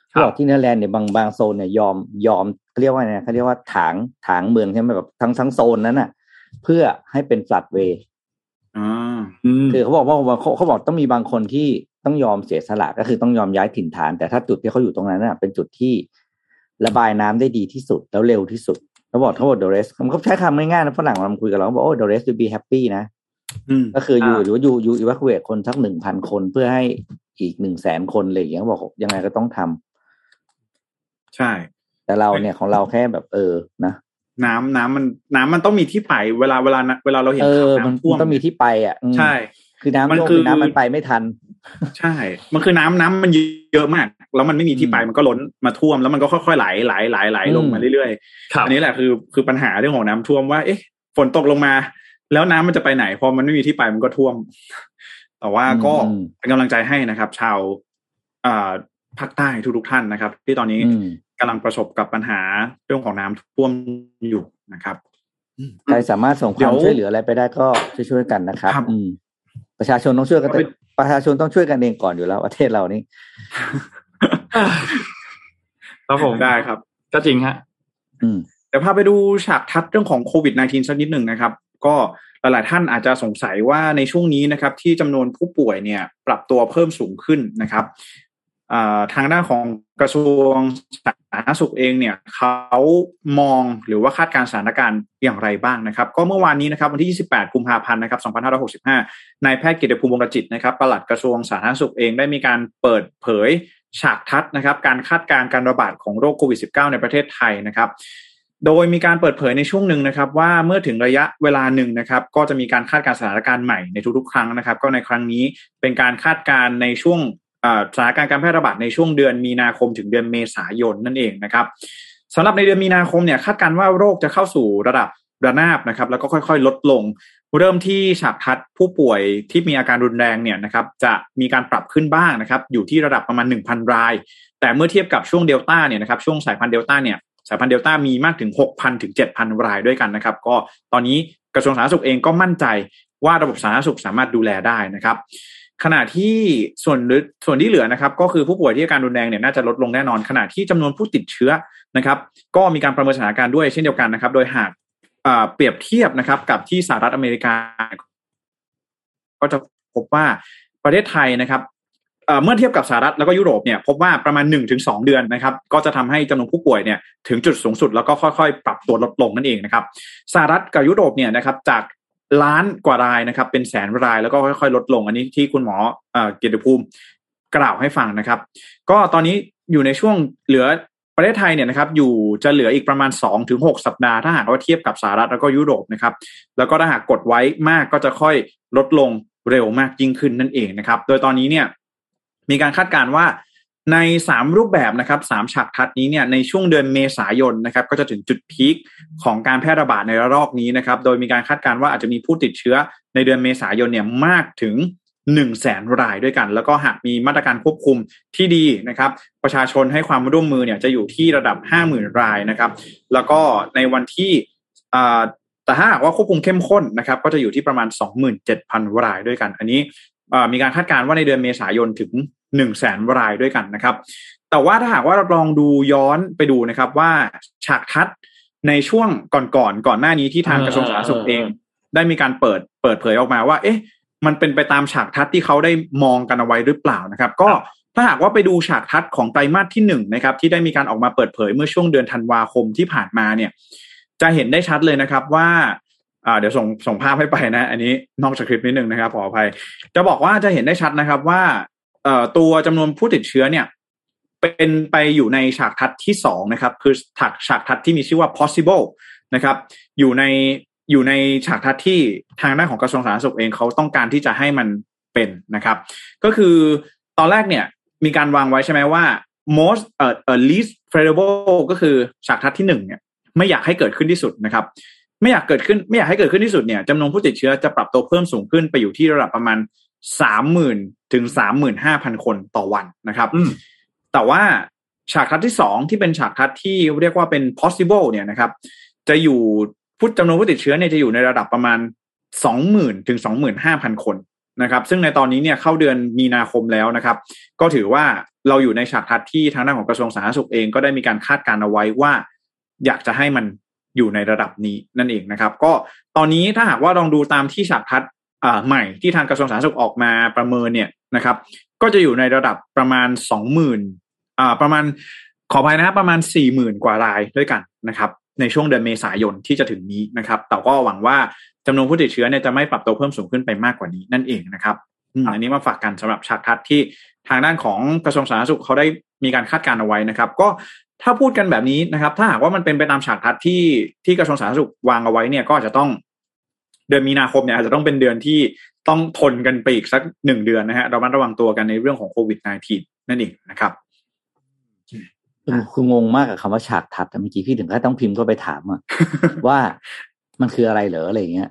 เขาบอกที่เนเธอร์แลนด์เนี่ยบางบางโซนเนี่ยยอมยอมเขาเรียกว่าไงเขาเรียกว่าถางถางเมืองใช่ไหมแบบทั้งทั้งโซนนั้นน่ะ เพื่อให้เป็นฟลัดเวย์คือเขาบอกว่าเขาเขาบอกต้องมีบางคนที่ต้องยอมเสียสละก็คือต้องยอมย้ายถิ่นฐาน แต่ถ้าจุดที่เขาอยู่ตรงนั้นน่ะ เป็นจุดที่ระบายน้ำได้ดีที่สุดแล้วเร็วที่สุดเขาบอกเขาบอก the rest เขาใช้คำง่ายๆนะฝรั่งเราคุยกับเราบอกโอ้ the rest will be happy นะ ก็คืออยู่หรือว่าอยู่อยู่ evacuate คนสักหนึ่งพันคนเพื่อให้อีกหนึ่งแสนคนอะไรอย่างเงี้ยบอกยังไงก็ต้องทำใช่ แต่เราเนี่ยของเราแค่แบบเออนะน้ำน้ำมันน้ำมันต้องมีที่ไป เวลาเวลาเวลาเราเห็นข่าวน้ำท่วมต้องมีที่ไปอะใช่ คือน้ำมันคือน้ำมันไปไม่ทัน ใช่ มันคือน้ำน้ำมันเยอะมาก แล้วมันไม่มีที่ไปมันก็ล้นมาท่วมแล้วมันก็ค่อยๆไหลไหลไหลไหลลงมาเรื่อยๆอันนี้แหละคือคือปัญหาเรื่องของน้ำท่วมว่าเอ๊ะฝนตกลงมา แล้วน้ำมันจะไปไหนพอมันไม่มีที่ไปมันก็ท่วม แต่ว่าก็เป็นกำลังใจให้นะครับ ชาวอ่าภาคใต้ทุกๆท่านนะครับ ที่ตอนนี้กำลังประสบกับปัญหาเรื่องของน้ำท่วมอยู่นะครับใครสามารถส่งความช่วยเหลืออะไรไปได้ก็ช่วยๆกันนะครับประชาชนต้องช่วยกันประชาชนต้องช่วยกันเองก่อนอยู่แล้ว ประเทศเรานี่ครับผมได้ครับ ก็จริงฮะอืมเดี๋ยวพาไปดูฉากทัดเรื่องของโควิด -19 สักนิดหนึ่งนะครับ ก็หลาย ๆ ท่านอาจจะสงสัยว่าในช่วงนี้นะครับที่จำนวนผู้ป่วยเนี่ยปรับตัวเพิ่มสูงขึ้นนะครับทางด้านของกระทรวงสาธารณสุขเองเนี่ยเขามองหรือว่าคาดการสถานการณ์อย่างไรบ้างนะครับ ก็เมื่อวานนี้นะครับวันที่ 28 กุมภาพันธ์นะครับ 2565 นายแพทย์กิติภูมิวงศจิตนะครับปลัดกระทรวงสาธารณสุขเองได้มีการเปิดเผยฉากทัดนะครับ การคาดการณ์การระบาดของโรคโควิด -19 ในประเทศไทยนะครับ โดยมีการเปิดเผยในช่วงหนึ่งนะครับ ว่าเมื่อถึงระยะเวลาหนึ่งนะครับ ก็จะมีการคาดการสถานการณ์ใหม่ในทุกๆ ครั้งนะครับ ก็ในครั้งนี้เป็นการคาดการณ์ในช่วงสถานการณ์การแพร่ระบาดในช่วงเดือนมีนาคมถึงเดือนเมษายนนั่นเองนะครับสำหรับในเดือนมีนาคมเนี่ยคาดการว่าโรคจะเข้าสู่ระดับระนาบนะครับ แล้วก็ค่อยๆ ลดลง เริ่มที่ฉากทัดผู้ป่วยที่มีอาการรุนแรงเนี่ยนะครับ จะมีการปรับขึ้นบ้างนะครับ อยู่ที่ระดับประมาณ 1,000 ราย แต่เมื่อเทียบกับช่วงเดลต้าเนี่ยนะครับช่วงสายพันธุ์เดลต้าเนี่ยายพันธุ์เดลต้ามีมากถึง 6,000 ถึง 7,000 รายด้วยกันนะครับ ก็ตอนนี้กระทรวงสาธารณสุขเองก็มั่นใจว่าระบบสาธารณสุขสามารถดูแลได้นะครับ ขณะที่ส่วนส่วนที่เหลือนะครับ ก็คือผู้ป่วยที่อาการรุนแรงเนี่ยน่าจะลดลงแน่นอน ขณะที่จำนวนผู้ติดเชื้อนะครับ ก็มีการประเมินสถานการณ์ด้วยเช่นเดียวกันนะครับ โดยหากเปรียบเทียบนะครับ กับที่สหรัฐอเมริกา ก็จะพบว่าประเทศไทยนะครับ เมื่อเทียบกับสหรัฐแล้วก็ยุโรปเนี่ยพบว่าประมาณ1นถึงสเดือนนะครับก็จะทำให้จำนวนผู้ป่วยเนี่ยถึงจุดสูงสุดแล้วก็ค่อยๆ ปรับตัวลดลงนั่นเองนะครับสหรัฐกับยุโรปเนี่ยนะครับจากล้านกว่ารายนะครับเป็นแสนรายแล้วก็ค่อยๆ ลดลง อันนี้ที่คุณหมอเกียรติภูมิกล่าวให้ฟังนะครับ ก็ตอนนี้อยู่ในช่วงเหลือประเทศไทยเนี่ยนะครับอยู่จะเหลืออีกประมาณ 2-6ถึงสัปดาห์ถ้าหากว่าเทียบกับสหรัฐแล้วก็ยุโรปนะครับแล้วก็ถ้าหากกดไว้มากก็จะค่อยลดลงเร็วมากยิ่งขึ้นนั่นเองนะครับ โดยตอนนี้เนี่ย มีการคาดการณ์ว่าในสามรูปแบบนะครับสามฉากทัดนี้เนี่ยในช่วงเดือนเมษายนนะครับก็จะถึงจุดพีคของการแพร่ระบาดในระลอกนี้นะครับโดยมีการคาดการณ์ว่าอาจจะมีผู้ติดเชื้อในเดือนเมษายนเนี่ยมากถึงหนึ่งแสนรายด้วยกัน แล้วก็หากมีมาตรการควบคุมที่ดีนะครับ ประชาชนให้ความร่วมมือเนี่ยจะอยู่ที่ระดับห้าหมื่นรายนะครับ แล้วก็ในวันที่แต่ถ้าหากว่าควบคุมเข้มข้นนะครับ ก็จะอยู่ที่ประมาณสองหมื่นเจ็ดพันรายด้วยกัน อันนี้มีการคาดการณ์ว่าในเดือนเมษายนถึง หนึ่งแสนรายด้วยกันนะครับ แต่ว่าถ้าหากว่าเราลองดูย้อนไปดูนะครับ ว่าฉากทัดในช่วงก่อนๆกก่อนหน้านี้ที่ทางกระทรวงสาธารณสุขเอง ได้มีการเปิดเปิดเผยออกมาว่า เอ๊ะ มันเป็นไปตามฉากทัดที่เขาได้มองกันเอาไว้หรือเปล่านะครับ ก็ถ้าหากว่าไปดูฉากทัดของไตรมาสที่หนึ่งนะครับ ที่ได้มีการออกมาเปิดเผยเมื่อช่วงเดือนธันวาคมที่ผ่านมาเนี่ย จะเห็นได้ชัดเลยนะครับว่าอ่าเดี๋ยวส่งส่งภาพให้ไปนะ อันนี้นอกจากคลิปนิดนึงนะครับขออภัย จะบอกว่าจะเห็นได้ชัดนะครับว่าเอ่อ ตัวจำนวนผู้ติดเชื้อเนี่ย เป็นไปอยู่ในฉากทัดที่สองนะครับ คือฉากฉากทัดที่มีชื่อว่า possible นะครับ อยู่ในอยู่ในฉากทัดที่ทางด้านของกระทรวงสาธารณสุขเองเขาต้องการที่จะให้มันเป็นนะครับ ก็คือตอนแรกเนี่ย มีการวางไว้ใช่ไหมว่า most เอ่อ least favorable ก็คือฉากทัดที่หนึ่งเนี่ย ไม่อยากให้เกิดขึ้นที่สุดนะครับ ไม่อยากเกิดขึ้นไม่อยากให้เกิดขึ้นที่สุดเนี่ยจำนวนผู้ติดเชื้อจะปรับตัวเพิ่มสูงขึ้นไปอยู่ที่ระดับประมาณ สามหมื่นถึงสามหมื่นห้าพันคนต่อวันนะครับแต่ว่าฉากทัดที่สองที่เป็นฉากทัดที่เรียกว่าเป็น possible เนี่ยนะครับ จะอยู่ผู้จำนวนผู้ติดเชื้อเนี่ยจะอยู่ในระดับประมาณสองหมื่นถึงสองหมื่นห้าพันคนนะครับ ซึ่งในตอนนี้เนี่ยเข้าเดือนมีนาคมแล้วนะครับ ก็ถือว่าเราอยู่ในฉากทัดที่ทางด้านของกระทรวงสาธารณสุขเองก็ได้มีการคาดการเอาไว้ว่า อยากจะให้มันอยู่ในระดับนี้นั่นเองนะครับ ก็ตอนนี้ถ้าหากว่าลองดูตามที่ฉากทัด ใหม่ที่ทางกระทรวงสาธารณสุขออกมาประเมินเนี่ยนะครับ ก็จะอยู่ในระดับประมาณสองหมื่นประมาณขออภัยนะประมาณสี่หมื่นกว่ารายด้วยกันนะครับ ในช่วงเดือนเมษายนที่จะถึงนี้นะครับ แต่ก็หวังว่าจำนวนผู้ติดเชื้อเนี่ยจะไม่ปรับตัวเพิ่มสูงขึ้นไปมากกว่านี้นั่นเองนะครับอันนี้มาฝากกันสำหรับฉากทัดที่ทางด้านของกระทรวงสาธารณสุขเขาได้มีการคาดการณ์เอาไว้นะครับ ก็ถ้าพูดกันแบบนี้นะครับ ถ้าหากว่ามันเป็นไปตามฉากทัดที่ที่กระทรวงสาธารณสุขวางเอาไว้เนี่ยก็อาจจะต้อง เดือนมีนาคมเนี่ยอาจจะต้องเป็นเดือนที่ต้องทนกันไปอีกสักหนึ่งเดือนนะฮะเรามาระวังตัวกันในเรื่องของโควิด -19 นั่นเองนะครับคืองงมากกับคำว่าฉากทัศน์เมื่อกี้พี่ถึงก็ต้องพิมพ์ก็ไปถามว่ามันคืออะไรเหรออะไรเงี้ย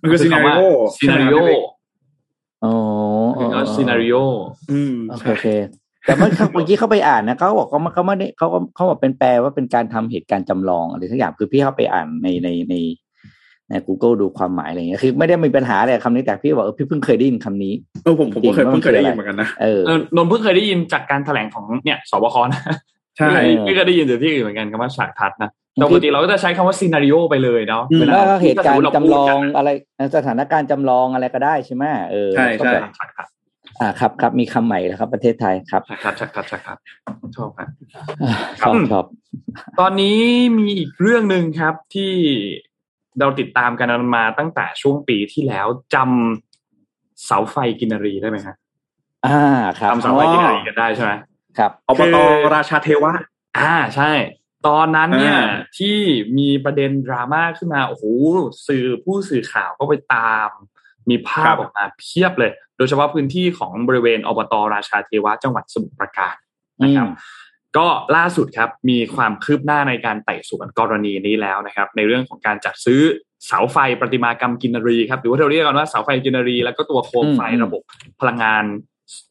มันคือ scenario scenario อ๋อ scenario อืมโอเคแต่เมื่อเมื่อกี้เขาไปอ่านนะเขาบอกเขาเขาไม่ได้เขาเขาบอกเป็นแปลว่าเป็นการทำเหตุการณ์จำลองอะไรทุกอย่างคือพี่เข้าไปอ่านในในในใน Google ดูความหมายอะไรเงี้ยคือไม่ได้มีปัญหาอะไรคำนี้แต่พี่บอกเออพี่เพิ่งเคยได้ยินคำนี้เออผมผมก็เคยเพิ่งเคยได้ยินเหมือนกันนะเออนนเพิ่งเคยได้ยินจากการแถลงของเนี่ยสบคนะใช่พี่ก็ได้ยินจากที่อื่นเหมือนกันคำว่าฉากทัดนะแต่ปกติเราก็จะใช้คำว่าซีนารีโอไปเลยเนาะอืมเวลาแล้วก็เหตุการณ์จำลองถ้าสมมุติเอะไรสถานการณ์จำลองอะไรก็ได้ใช่ไหมเออใช่ก็ใช่แบบฉากทัดอ่าครับครับมีคำใหม่แล้วครับ ประเทศไทยครับฉากทัดฉากทัดฉากทัดชอบครับอ่าชอบอืมชอบตอนนี้มีอีกเรื่องหนึ่งครับที่ เราติดตามกันมาตั้งแต่ช่วงปีที่แล้วจำเสาไฟกินรีได้ไหมครับอ่า ครับจำเสาไฟกินรีกันได้ใช่ไหมครับอบตราชาเทวะ อ่าใช่ ตอนนั้นเนี่ยอ่าที่มีประเด็นดราม่าขึ้นมาโอ้โหสื่อผู้สื่อข่าวก็ไปตาม มีภาพออกมาเพียบเลย โดยเฉพาะพื้นที่ของบริเวณอบตราชาเทวะจังหวัดสมุทรปราการนะครับ ก็ล่าสุดครับมีความคืบหน้าในการไต่สวนกรณีนี้แล้วนะครับ ในเรื่องของการจัดซื้อเสาไฟประติมากรรมกินรีครับหรือว่าเราเรียกกันว่าเสาไฟกินรี แล้วก็ตัวโคมไฟระบบพลังงาน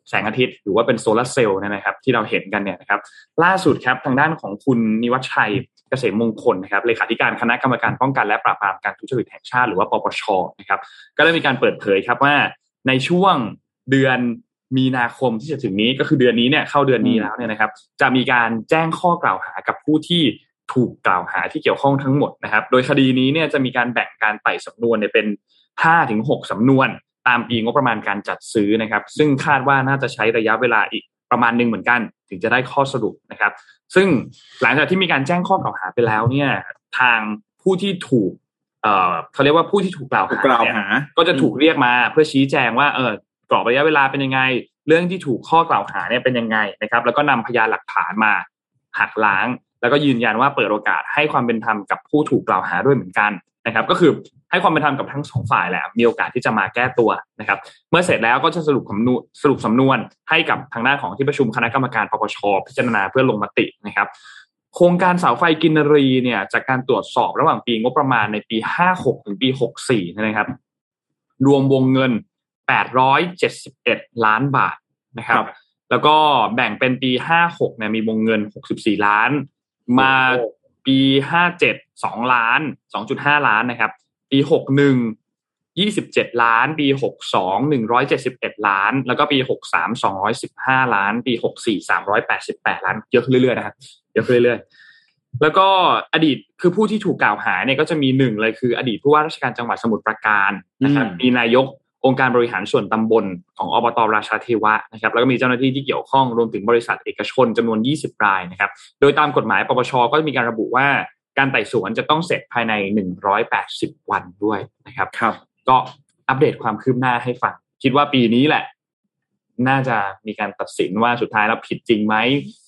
แสงอาทิตย์หรือว่าเป็นโซลาร์เซลล์เนยนะครับที่เราเห็นกันเนี่ยนะครับล่าสุดครับทางด้านของคุณนิวัชชัยเกษมมงคลนะครับเลขาธิการคณะกรรมการป้องกันและปราบปรามการทุจริตแห่งชาติหรือว่าปปชนะครับก็ได้มีการเปิดเผยครับว่าในช่วงเดือน มีนาคมที่จะถึงนี้ก็คือเดือนนี้เนี่ยเข้าเดือนนี้แล้วเนี่ยนะครับ จะมีการแจ้งข้อกล่าวหากับผู้ที่ถูกกล่าวหาที่เกี่ยวข้องทั้งหมดนะครับ โดยคดีนี้เนี่ยจะมีการแบ่งการไต่สำนวนเนี่ยเป็น5ถึง6สำนวน ตามปีงบประมาณการจัดซื้อนะครับ ซึ่งคาดว่าน่าจะใช้ระยะเวลาอีกประมาณหนึ่งเหมือนกัน ถึงจะได้ข้อสรุปนะครับ ซึ่งหลังจากที่มีการแจ้งข้อกล่าวหาไปแล้วเนี่ย ทางผู้ที่ถูกเอ่อเขาเรียกว่าผู้ที่ถูกกล่าวถูกหากล่าวเนี่ยหา ก็จะถูกเรียกมาเพื่อชี้แจงว่าเออ กรอบระยะเวลาเป็นยังไง เรื่องที่ถูกข้อกล่าวหาเนี่ยเป็นยังไงนะครับ แล้วก็นำพยานหลักฐานมาหักล้าง แล้วก็ยืนยันว่าเปิดโอกาสให้ความเป็นธรรมกับผู้ถูกกล่าวหาด้วยเหมือนกันนะครับ ก็คือให้ความเป็นธรรมกับทั้งสองฝ่ายแหละมีโอกาสที่จะมาแก้ตัวนะครับ เมื่อเสร็จแล้วก็จะสรุปสำนวนสรุปสำนวนให้กับทางด้านของที่ประชุมคณะกรรมการปปชพิจารณาเพื่อลงมตินะครับ โครงการเสาไฟกินรีเนี่ย จากการตรวจสอบระหว่างปีงบประมาณในปี 56 ถึงปี 64นะครับ รวมวงเงิน 871 ล้านบาทนะครับครับ แล้วก็แบ่งเป็นปี 56เนี่ยมีวงเงิน 64 ล้าน มาปี 57 2 ล้าน 2.5 ล้านนะครับ ปี 61 27 ล้าน ปี 62 171 ล้าน แล้วก็ปี 63 215 ล้าน ปี 64 388 ล้าน เยอะขึ้นเรื่อยๆนะครับเยอะขึ้นเรื่อยๆ แล้วก็อดีตคือผู้ที่ถูกกล่าวหาเนี่ยก็จะมีหนึ่งเลยคือ อดีตผู้ว่าราชการจังหวัดสมุทรปราการนะครับอืมมีนายก องค์การบริหารส่วนตำบลของอบตราชาเทวะนะครับแล้วก็มีเจ้าหน้าที่ที่เกี่ยวข้องรวมถึงบริษัทเอกชนจำนวน 20 รายนะครับ โดยตามกฎหมายปปชก็จะมีการระบุว่าการไต่สวนจะต้องเสร็จภายใน 180 วันด้วยนะครับครับ ก็อัปเดตความคืบหน้าให้ฟัง คิดว่าปีนี้แหละ น่าจะมีการตัดสินว่าสุดท้ายแล้วผิดจริงไหม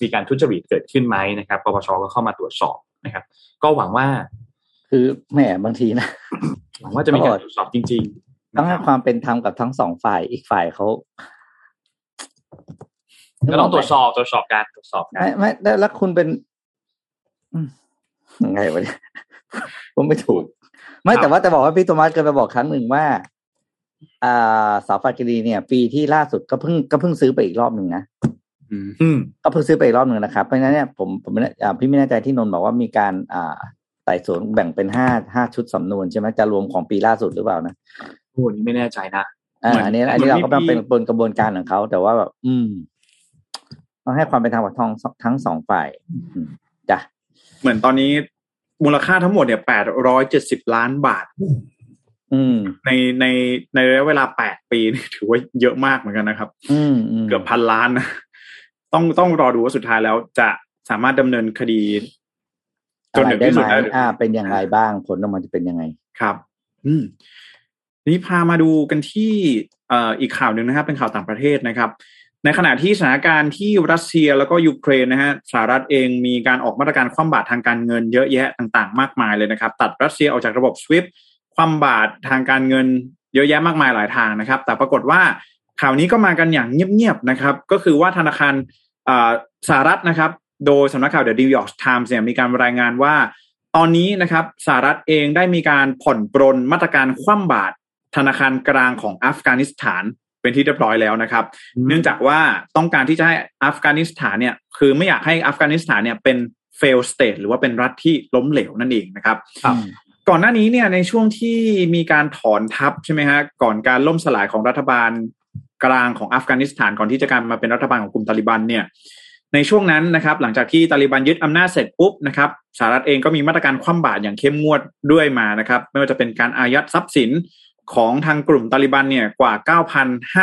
มีการทุจริตเกิดขึ้นไหมนะครับปปชก็เข้ามาตรวจสอบนะครับ ก็หวังว่า คือแหมบางทีนะหวังว่าจะมีการตรวจสอบจริง ๆ ต้องให้นะครับความเป็นธรรมกับทั้งสองฝ่ายอีกฝ่ายเขาก็ต้องตรวจสอบตรวจสอบการตรวจสอบกันไม่ไม่แล้วแล้วคุณเป็นอืมยังไงวะเนี่ยผมไม่ถูก ไม่แต่ว่าจะบอกว่าพี่โทมัสเคยไปบอกครั้งหนึ่งว่าอ่าเสาไฟกิรีเนี่ย ปีที่ล่าสุดก็เพิ่งก็เพิ่งซื้อไปอีกรอบหนึ่งนะอืมอืมก็เพิ่งซื้อไปอีกรอบหนึ่งนะครับเพราะฉะนั้นเนี่ยผมผมไม่แน่อ่าพี่ไม่แน่ใจที่นนท์บอกว่ามีการ อ่าไต่สวนแบ่งเป็นห้าห้าชุดสำนวนใช่ไหมจะรวมของปีล่าสุดหรือเปล่านะ โอ้นี่ไม่แน่ใจนะอ่าเหมือนอันนี้อันนี้เหมืเราอนก็ต้องมีเป็นบนกระบวนการของเขาแต่ว่าแบบอืมต้องให้ความเป็นธรรมกับทั้งทั้งสองฝ่ายอืมจ้ะเหมือนตอนนี้มูลค่าทั้งหมดเนี่ยแปดร้อยเจ็ดสิบล้านบาทอืมในในในระยะเวลาแปดปีนี่ถือว่าเยอะมากเหมือนกันนะครับอืมอืมเกือบพันล้านนะต้องต้องรอดูว่าสุดท้ายแล้วจะสามารถดำเนินคดีจนอะไรถึงได้ที่ไหสุมดได้หรืออ่าเป็นอย่างไรบ้างผลออกมาจะเป็นยังไงครับ อืมที นี้พามาดูกันที่อีกข่าวหนึ่งนะครับ เป็นข่าวต่างประเทศนะครับ ในขณะที่สถานการณ์ที่รัสเซียแล้วก็ยูเครนนะฮะสหรัฐเองมีการออกมาตรการคว่ำบาตรทางการเงินเยอะแยะต่างๆ มากมายเลยนะครับ ตัดรัสเซียออกจากระบบ SWIFT คว่ำบาตรทางการเงินเยอะแยะมากมายหลายทางนะครับ แต่ปรากฏว่าข่าวนี้ก็มากันอย่างเงียบๆนะครับ ก็คือว่าธนาคารสหรัฐนะครับ โดยสำนักข่าว The New York Times เนี่ยมีการรายงานว่า ตอนนี้นะครับสหรัฐเองได้มีการผ่อนปรนมาตรการคว่ำบาตร ธนาคารกลางของอัฟกานิสถานเป็นที่เรียบร้อยแล้วนะครับ เนื่องจากว่าต้องการที่จะให้อัฟกานิสถานเนี่ยคือไม่อยากให้อัฟกานิสถานเนี่ยเป็น fail state หรือว่าเป็นรัฐที่ล้มเหลวนั่นเองนะครับครับก่อนหน้านี้เนี่ยในช่วงที่มีการถอนทัพใช่ไหมฮะก่อนการล่มสลายของรัฐบาลกลางของอัฟกานิสถานก่อนที่จะกลารมาเป็นรัฐบาลของกลุ่มตาลิบันเนี่ยในช่วงนั้นนะครับหลังจากที่ตาลิบันยึดอำนาจเสร็จปุ๊บนะครับสหรัฐเองก็มีมาตรการคว่ำบาตรอย่างเข้มงวดด้วยมานะครับ ไม่ว่าจะเป็นการอายัดทรัพย์สิน ของทางกลุ่มตาลิบันเนี่ยกว่า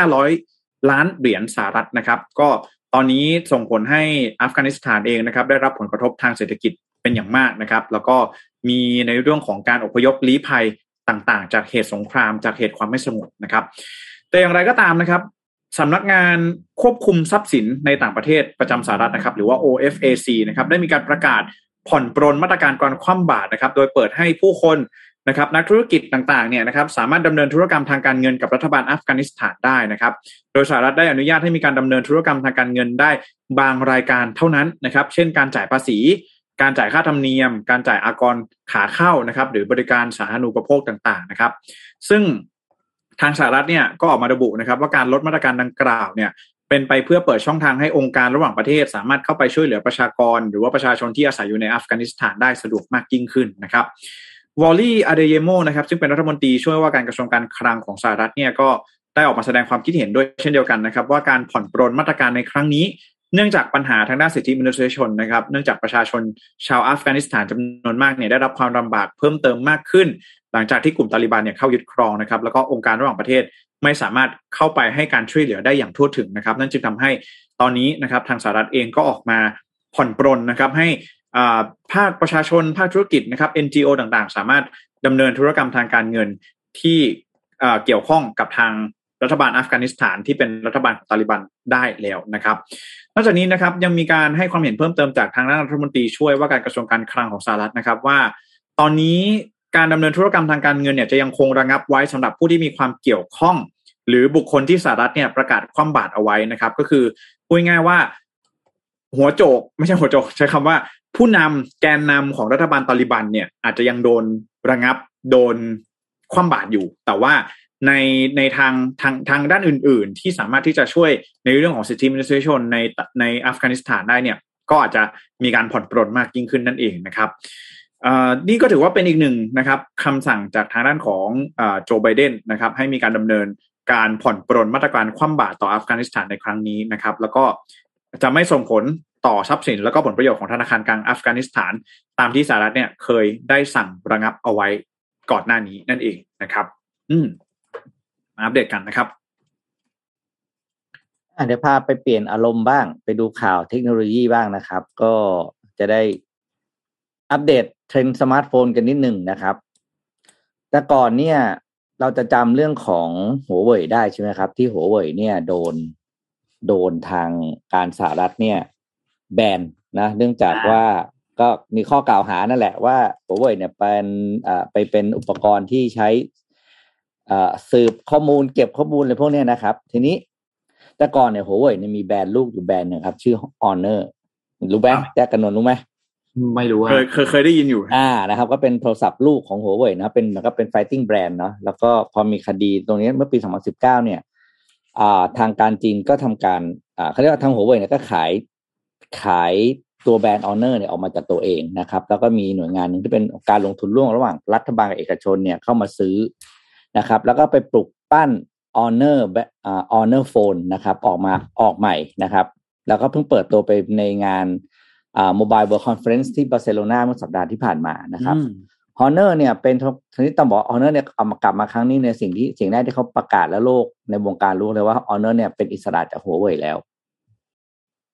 9,500 ล้านเหรียญสหรัฐนะครับ ก็ตอนนี้ส่งผลให้อัฟกานิสถานเองนะครับ ได้รับผลกระทบทางเศรษฐกิจเป็นอย่างมากนะครับ แล้วก็มีในเรื่องของการอพยพลี้ภัยต่างๆ จากเหตุสงคราม จากเหตุความไม่สงบนะครับ แต่อย่างไรก็ตามนะครับสำนักงานควบคุมทรัพย์สินในต่างประเทศประจำสหรัฐนะครับ หรือว่า OFAC นะครับได้มีการประกาศผ่อนปรนมาตรการการคว่ำบาตรนะครับ โดยเปิดให้ผู้คน นะครับนักธุรกิจต่างๆเนี่ยนะครับสามารถดำเนินธุรกรรมทางการเงินกับรัฐบาลอัฟกานิสถานได้นะครับโดยสหรัฐได้อนุญาตให้มีการดำเนินธุรกรรมทางการเงินได้บางรายการเท่านั้นนะครับเช่นการจ่ายภาษี การจ่ายค่าธรรมเนียม การจ่ายอากรขาเข้านะครับหรือบริการสาธารณูปโภคต่างๆนะครับ ซึ่งทางสหรัฐเนี่ยก็ออกมาระบุนะครับว่าการลดมาตรการดังกล่าวเนี่ยเป็นไปเพื่อเปิดช่องทางให้องค์การระหว่างประเทศ สามารถเข้าไปช่วยเหลือประชากร หรือว่าประชาชนที่อาศัยอยู่ในอัฟกานิสถานได้สะดวกมากยิ่งขึ้นนะครับ วอลลี่อเดเยโมนะครับซึ่งเป็นรัฐมนตรีช่วยว่าการกระทรวงการคลังของสหรัฐเนี่ยก็ได้ออกมาแสดงความคิดเห็นด้วยเช่นเดียวกันนะครับ ว่าการผ่อนปรนมาตรการในครั้งนี้ เนื่องจากปัญหาทางด้านสิทธิมนุษยชนนะครับ เนื่องจากประชาชนชาวอัฟกานิสถานจำนวนมากเนี่ยได้รับความลำบากเพิ่มเติมมากขึ้น หลังจากที่กลุ่มตาลิบันเนี่ยเข้ายึดครองนะครับ แล้วก็องค์การระหว่างประเทศไม่สามารถเข้าไปให้การช่วยเหลือได้อย่างทั่วถึงนะครับ นั่นจึงทำให้ตอนนี้นะครับทางสหรัฐเองก็ออกมาผ่อนปรนนะครับให้ ภาคประชาชนภาคธุรกิจนะครับ NGO ต่างๆ สามารถดำเนินธุรกรรมทางการเงินที่เกี่ยวข้องกับทางรัฐบาลอัฟกานิสถานที่เป็นรัฐบาลของตาลิบันได้แล้วนะครับ นอกจากนี้นะครับยังมีการให้ความเห็นเพิ่มเติมจากทางด้านรัฐมนตรีช่วยว่าการกระทรวงการคลังของสหรัฐนะครับว่า ตอนนี้การดำเนินธุรกรรมทางการเงินเนี่ยจะยังคงระงับไว้สำหรับผู้ที่มีความเกี่ยวข้อง หรือบุคคลที่สหรัฐเนี่ยประกาศคว่ำบาตรเอาไว้นะครับ ก็คือพูดง่ายว่าหัวโจก ไม่ใช่หัวโจก ใช้คำว่า ผู้นำแกนนำของรัฐบาลตาลิบันเนี่ยอาจจะยังโดนระงับโดนคว่ำบาตรอยู่ แต่ว่าในในทางทางทางด้านอื่น ๆ ที่สามารถที่จะช่วยในเรื่องของสิทธิมนุษยชนในในอัฟกานิสถานได้เนี่ย ก็อาจจะมีการผ่อนปรนมากยิ่งขึ้นนั่นเองนะครับนี่ก็ถือว่าเป็นอีกหนึ่งนะครับคำสั่งจากทางด้านของโจไบเดนนะครับ ให้มีการดำเนินการผ่อนปรนมาตรการคว่ำบาตรต่ออัฟกานิสถานในครั้งนี้นะครับ แล้วก็จะไม่ส่งผล ต่อทรัพย์สินแล้วก็ผลประโยชน์ของธนาคารกลางอัฟกานิสถาน ตามที่สหรัฐเนี่ยเคยได้สั่งระงับเอาไว้ก่อนหน้านี้นั่นเองนะครับ อืมมาอัปเดตกันนะครับเดี๋ยวพาไปเปลี่ยนอารมณ์บ้าง ไปดูข่าวเทคโนโลยีบ้างนะครับ ก็จะได้อัปเดตเทรนด์สมาร์ทโฟนกันนิดหนึ่งนะครับ แต่ก่อนเนี่ย เราจะจำเรื่องของหัวเว่ยได้ใช่ไหมครับ ที่หัวเว่ยเนี่ย โดนโดนทางการสหรัฐเนี่ย แบนนะเนื่องจากว่าก็มีข้อกล่าวหานั่นแหละว่าหัวเว่ยเนี่ยเป็นอ่าไปเป็นอุปกรณ์ที่ใช้อ่าสืบข้อมูลเก็บข้อมูลอะไรพวกนี้นะครับ ทีนี้แต่ก่อนเนี่ยหัวเว่ยเนี่ยมีแบรนด์ลูกอยู่แบรนด์หนึ่งครับ ชื่อ Honor รู้ไหมแจ๊กกันนนรู้ไหมไม่รู้เคยเคยเคยได้ยินอยู่ อ่านะครับ ก็เป็นโทรศัพท์ลูกของหัวเว่ยนะเป็นมันก็เป็น fighting brand เนาะแล้วก็พอมีคดีตรงนี้เมื่อปี 2019 เนี่ย อ่า ทางการจีนก็ทำการ อ่าเขาเรียกว่าทางหัวเว่ยเนี่ยก็ขาย ขายตัวแบรนด์ Honor เนี่ยออกมาจากตัวเองนะครับ แล้วก็มีหน่วยงานหนึ่งที่เป็นการลงทุนร่วมระหว่างรัฐบาลกับเอกชนเนี่ยเข้ามาซื้อนะครับ แล้วก็ไปปลุกปั้น Honor อ่า Honor Phone นะครับ ออกมาออกใหม่นะครับ แล้วก็เพิ่งเปิดตัวไปในงานอ่า Mobile World Conference ที่บาร์เซโลนาเมื่อสัปดาห์ที่ผ่านมานะครับ Honor เนี่ยเป็นทีนี้ต้องบอก Honor เนี่ยเอามากลับมาครั้งนี้ในสิ่งที่สิ่งแรกที่เขาประกาศแล้วโลกในวงการรู้เลยว่า Honor เนี่ยเป็นอิสระจากหัวเว่ยแล้ว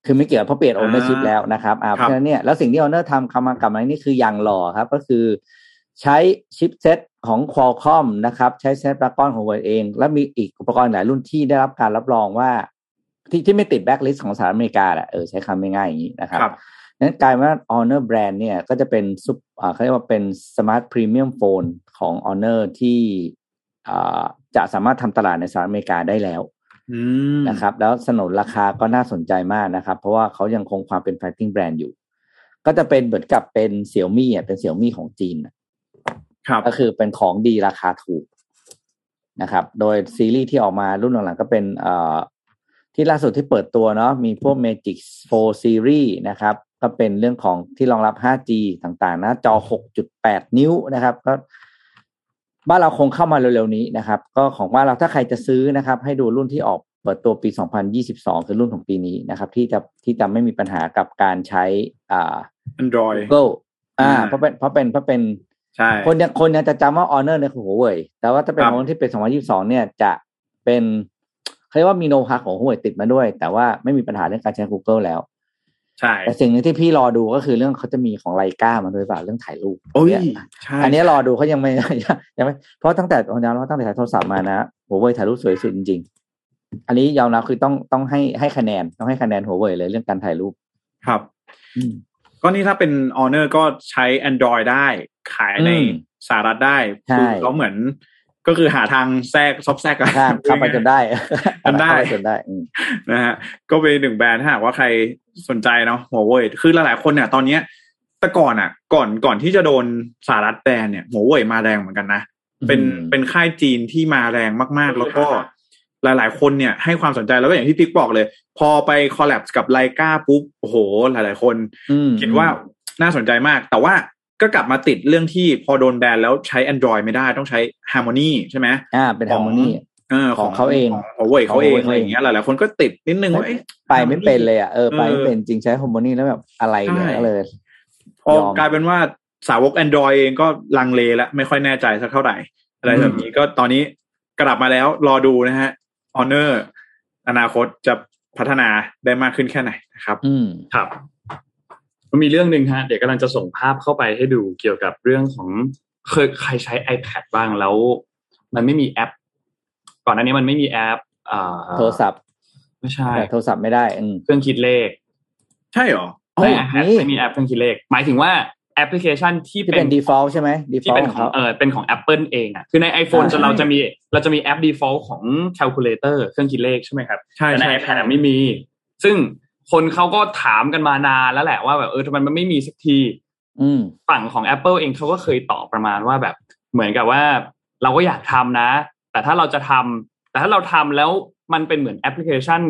คือไม่เกี่ยวเพราะเปลี่ยน ownership แล้วนะครับอ่าเพราะฉะนั้นเนี่ยแล้วสิ่งที่ Honor ทำคำมากลับมานี่คืออย่างหล่อครับ ก็คือใช้ chipset ของ Qualcomm นะครับ ใช้ Snapdragon ของตัวเอง แล้วมีอีกอุปกรณ์หลายรุ่นที่ได้รับการรับรองว่าที่ที่ไม่ติดแบ็กลิสต์ของสหรัฐอเมริกาแหละเออใช้คำง่ายๆอย่างนี้นะครับนั้นกลายว่า Honor Brand เนี่ยก็จะเป็นซุปอ่าเขาเรียกว่าเป็น smart premium phone ของ Honor ที่อ่าจะสามารถทำตลาดในสหรัฐอเมริกาได้แล้ว นะครับ แล้วสนนราคาก็น่าสนใจมากนะครับ เพราะว่าเขายังคงความเป็น fighting brand อยู่ ก็จะเป็นเหมือนกับเป็นเสี่ยวมี่อะเป็นเสี่ยวมี่ของจีนครับก็คือเป็นของดีราคาถูกนะครับ โดยซีรีส์ที่ออกมารุ่นหลังๆก็เป็นเอ่อที่ล่าสุดที่เปิดตัวเนาะมีพวก Magic 4 Series นะครับ ก็เป็นเรื่องของที่รองรับ 5G ต่างๆ นะ จอ 6.8 นิ้วนะครับ ก็ บ้านเราคงเข้ามาเร็วๆนี้นะครับ ก็ของบ้านเราถ้าใครจะซื้อนะครับ ให้ดูรุ่นที่ออกเปิดตัวปี 2022 คือรุ่นของปีนี้นะครับ ที่จะที่จะไม่มีปัญหากับการใช้อ่า Android Google อ่าอ่าเพราะเป็นเพราะเป็นเพราะเป็นใช่คนยังคนยังจะจำว่า Honor เนี่ยคือหัวเว่ยแต่ว่าถ้าเป็นครับของที่เป็น 2022 เนี่ยจะเป็นเขาเรียกว่ามีโนฮาของหัวเว่ยติดมาด้วย แต่ว่าไม่มีปัญหาเรื่องการใช้ Google แล้ว ใช่แต่สิ่งหนึงที่พี่รอดูก็คือเรื่องเขาจะมีของไลกามาด้วยเปล่าเรื่องถ่ายรูปโอ้ยเนี่ยใช่อันนี้รอดูเขายังไม่ยังไม่เพราะตั้งแต่ผมยอมรับว่าตั้งแต่ถ่ายโทรศัพท์มานะหัวเว่ยถ่ายรูปสวยสุดจริงๆอันนี้ยอมรับคือต้องต้องให้ให้คะแนนต้องให้คะแนนหัวเว่ยเลยเรื่องการถ่ายรูปครับอืมก็นี่ถ้าเป็น Honor ก็ใช้ Android ได้ ขายในอืมสหรัฐได้ใช่คือเขาเหมือน ก็คือหาทางแทรกซอบแทรกอะข้ามเข้าไปจนได้จนได้เข้าปจนได้อืมนะฮะก็เป็นหนึ่งแบรนด์ถ้าหากว่าใครสนใจเนาะหัวเว่ยคือหลายๆคนเนี่ย ตอนเนี้ยแต่ก่อนอะ ก่อนก่อนที่จะโดนสหรัฐแบนเนี่ยหัวเว่ยมาแรงเหมือนกันนะเป็นอืมเป็นค่ายจีนที่มาแรงมากๆ แล้วก็หลายๆ คนเนี่ยให้ความสนใจแล้วก็อย่างที่พิกบอกเลย พอไป collab กับไลกาปุ๊บโอ้โห หลายๆ คนอืมคิดว่าน่าสนใจมาก แต่ว่า ก็กลับมาติดเรื่องที่พอโดนแบนแล้วใช้ Android ไม่ได้ต้องใช้ Harmony ใช่ไหมอ่า เป็น Harmonyเออของเขาเองของหัวเว่ยเขาเองของ Huawei อะไรอย่างเงี้ยหลายๆคนก็ติดนิดนึงว่าเอ๊ะไปไม่เป็นเลยอะเออไปไม่เออเป็นจริงใช้ Harmony แล้วแบบอะไรเนี่ยใช่ก็เลยพอยอมกลายเป็นว่าสาวก Android เองก็ลังเลแล้วไม่ค่อยแน่ใจสักเท่าไหร่ อะไรแบบนี้ก็ตอนนี้กลับมาแล้วรอดูนะฮะ Honor อนาคตจะพัฒนาได้มากขึ้นแค่ไหนนะครับ อืมครับ มันมีเรื่องหนึ่งฮะเดี๋ยวกำลังจะส่งภาพเข้าไปให้ดูเกี่ยวกับเรื่องของเคยใครใช้ iPad บ้างแล้ว มันไม่มีแอป ก่อนหน้านี้มันไม่มีแอปอ่าโทรศัพท์ ไม่ใช่แต่โทรศัพท์ไม่ได้อืมเครื่องคิดเลข ใช่เหรอเฮ้ยไม่แอปนี่ไม่มีแอปเครื่องคิดเลข หมายถึงว่าแอปพลิเคชันที่ที่เป็เป็นเป็น default ใช่ไหม ที่ default เป็นของของเขาเออเป็นของ Apple เองอะคือใน iPhone อ่าจะเราจะมีเราจะมีแอป default ของ calculator เครื่องคิดเลขใช่ไหมครับใช่แต่ในใช่ iPad อะไม่มี ซึ่ง คนเขาก็ถามกันมานานแล้วแหละว่าแบบเออทำไมมันไม่มีสักทีอืมฝั่งของ Apple เองเขาก็เคยตอบประมาณว่าแบบ เหมือนกับว่า เราก็อยากทำนะ แต่ถ้าเราจะทำแต่ถ้าเราทำแล้วมันเป็นเหมือนแอปพลิเคชัน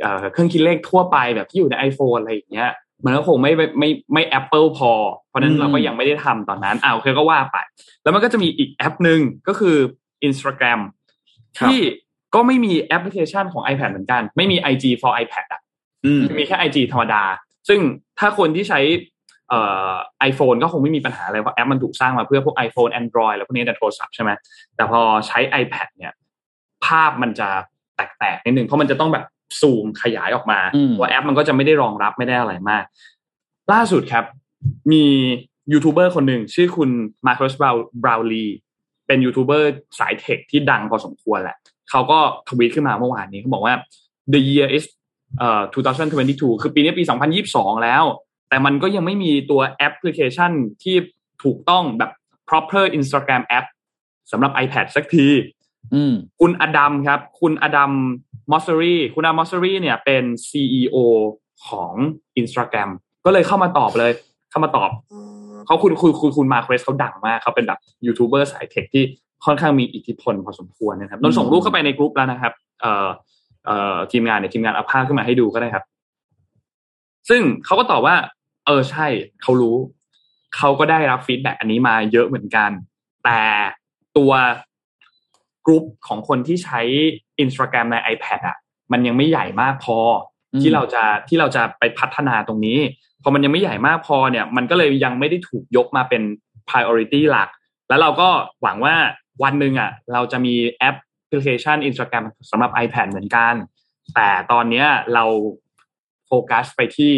เอ่อเครื่องคิดเลขทั่วไปแบบที่อยู่ใน iPhone อะไรอย่างเงี้ยมันก็คงไม่ไม่ไม่ไม่ Apple พอ เพราะฉะนั้นอืมเราก็ยังไม่ได้ทำตอนนั้นอ่าโอเคก็ว่าไป แล้วมันก็จะมีอีกแอปหนึ่งก็คือ Instagram ที่ก็ไม่มีแอปพลิเคชันของ iPad เหมือนกัน ไม่มี IG for iPad อะ อืมมีแค่ IG ธรรมดา ซึ่งถ้าคนที่ใช้เอ่อ iPhone ก็คงไม่มีปัญหาอะไรเพราะแอปมันถูกสร้างมาเพื่อพวก iPhone Android แล้วพวกนี้ในโทรศัพท์ใช่ไหมแต่พอใช้ iPad เนี่ย ภาพมันจะแตกๆนิดนึงเพราะมันจะต้องแบบซูมขยายออกมาอืมว่าแอปมันก็จะไม่ได้รองรับไม่ได้อะไรมาก ล่าสุดครับ มียูทูบเบอร์คนหนึ่งชื่อคุณมาร์ค s สบราวลีเป็นยูทูบเบอร์สายเทคที่ดังพอสมควรแหละ เขาก็ทวีตขึ้นมาเมื่อวานนี้เขาบอกว่า the year is เอ่อ2022 คือปีนี้ปี 2022 แล้ว แต่มันก็ยังไม่มีตัวแอปพลิเคชันที่ถูกต้องแบบ proper Instagram app สำหรับ iPad สักทีอืมคุณอดัมครับ คุณอดัมมอสเซอรีคุณอดัมมอสเซอรีเนี่ยเป็น CEO ของ Instagram ก็เลยเข้ามาตอบเลย เข้ามาตอบเขาคุณคุณคุณคุณ Marques เขาดังมากเขาเป็นแบบยูทูบเบอร์สายเทคที่ค่อนข้างมีอิทธิพลพอสมควรนะครับนนท์ส่งรูปเข้าไปในกลุ่มแล้วนะครับ เอ่อเอ่อ ทีมงานเนี่ยทีมงานเอาภาพขึ้นมาให้ดูก็ได้ครับ ซึ่งเขาก็ตอบว่า เออใช่เขารู้เขาก็ได้รับ feedback อันนี้มาเยอะเหมือนกัน แต่ตัวกลุ่มของคนที่ใช้ Instagram ใน iPad อะ มันยังไม่ใหญ่มากพอที่เราจะที่เราจะไปพัฒนาตรงนี้ พอมันยังไม่ใหญ่มากพอเนี่ย มันก็เลยยังไม่ได้ถูกยกมาเป็น priority หลัก แล้วเราก็หวังว่าวันหนึ่งอะ เราจะมีแอป พลิเคชัน Instagram สำหรับ iPad เหมือนกัน แต่ตอนเนี้ยเราโฟกัสไปที่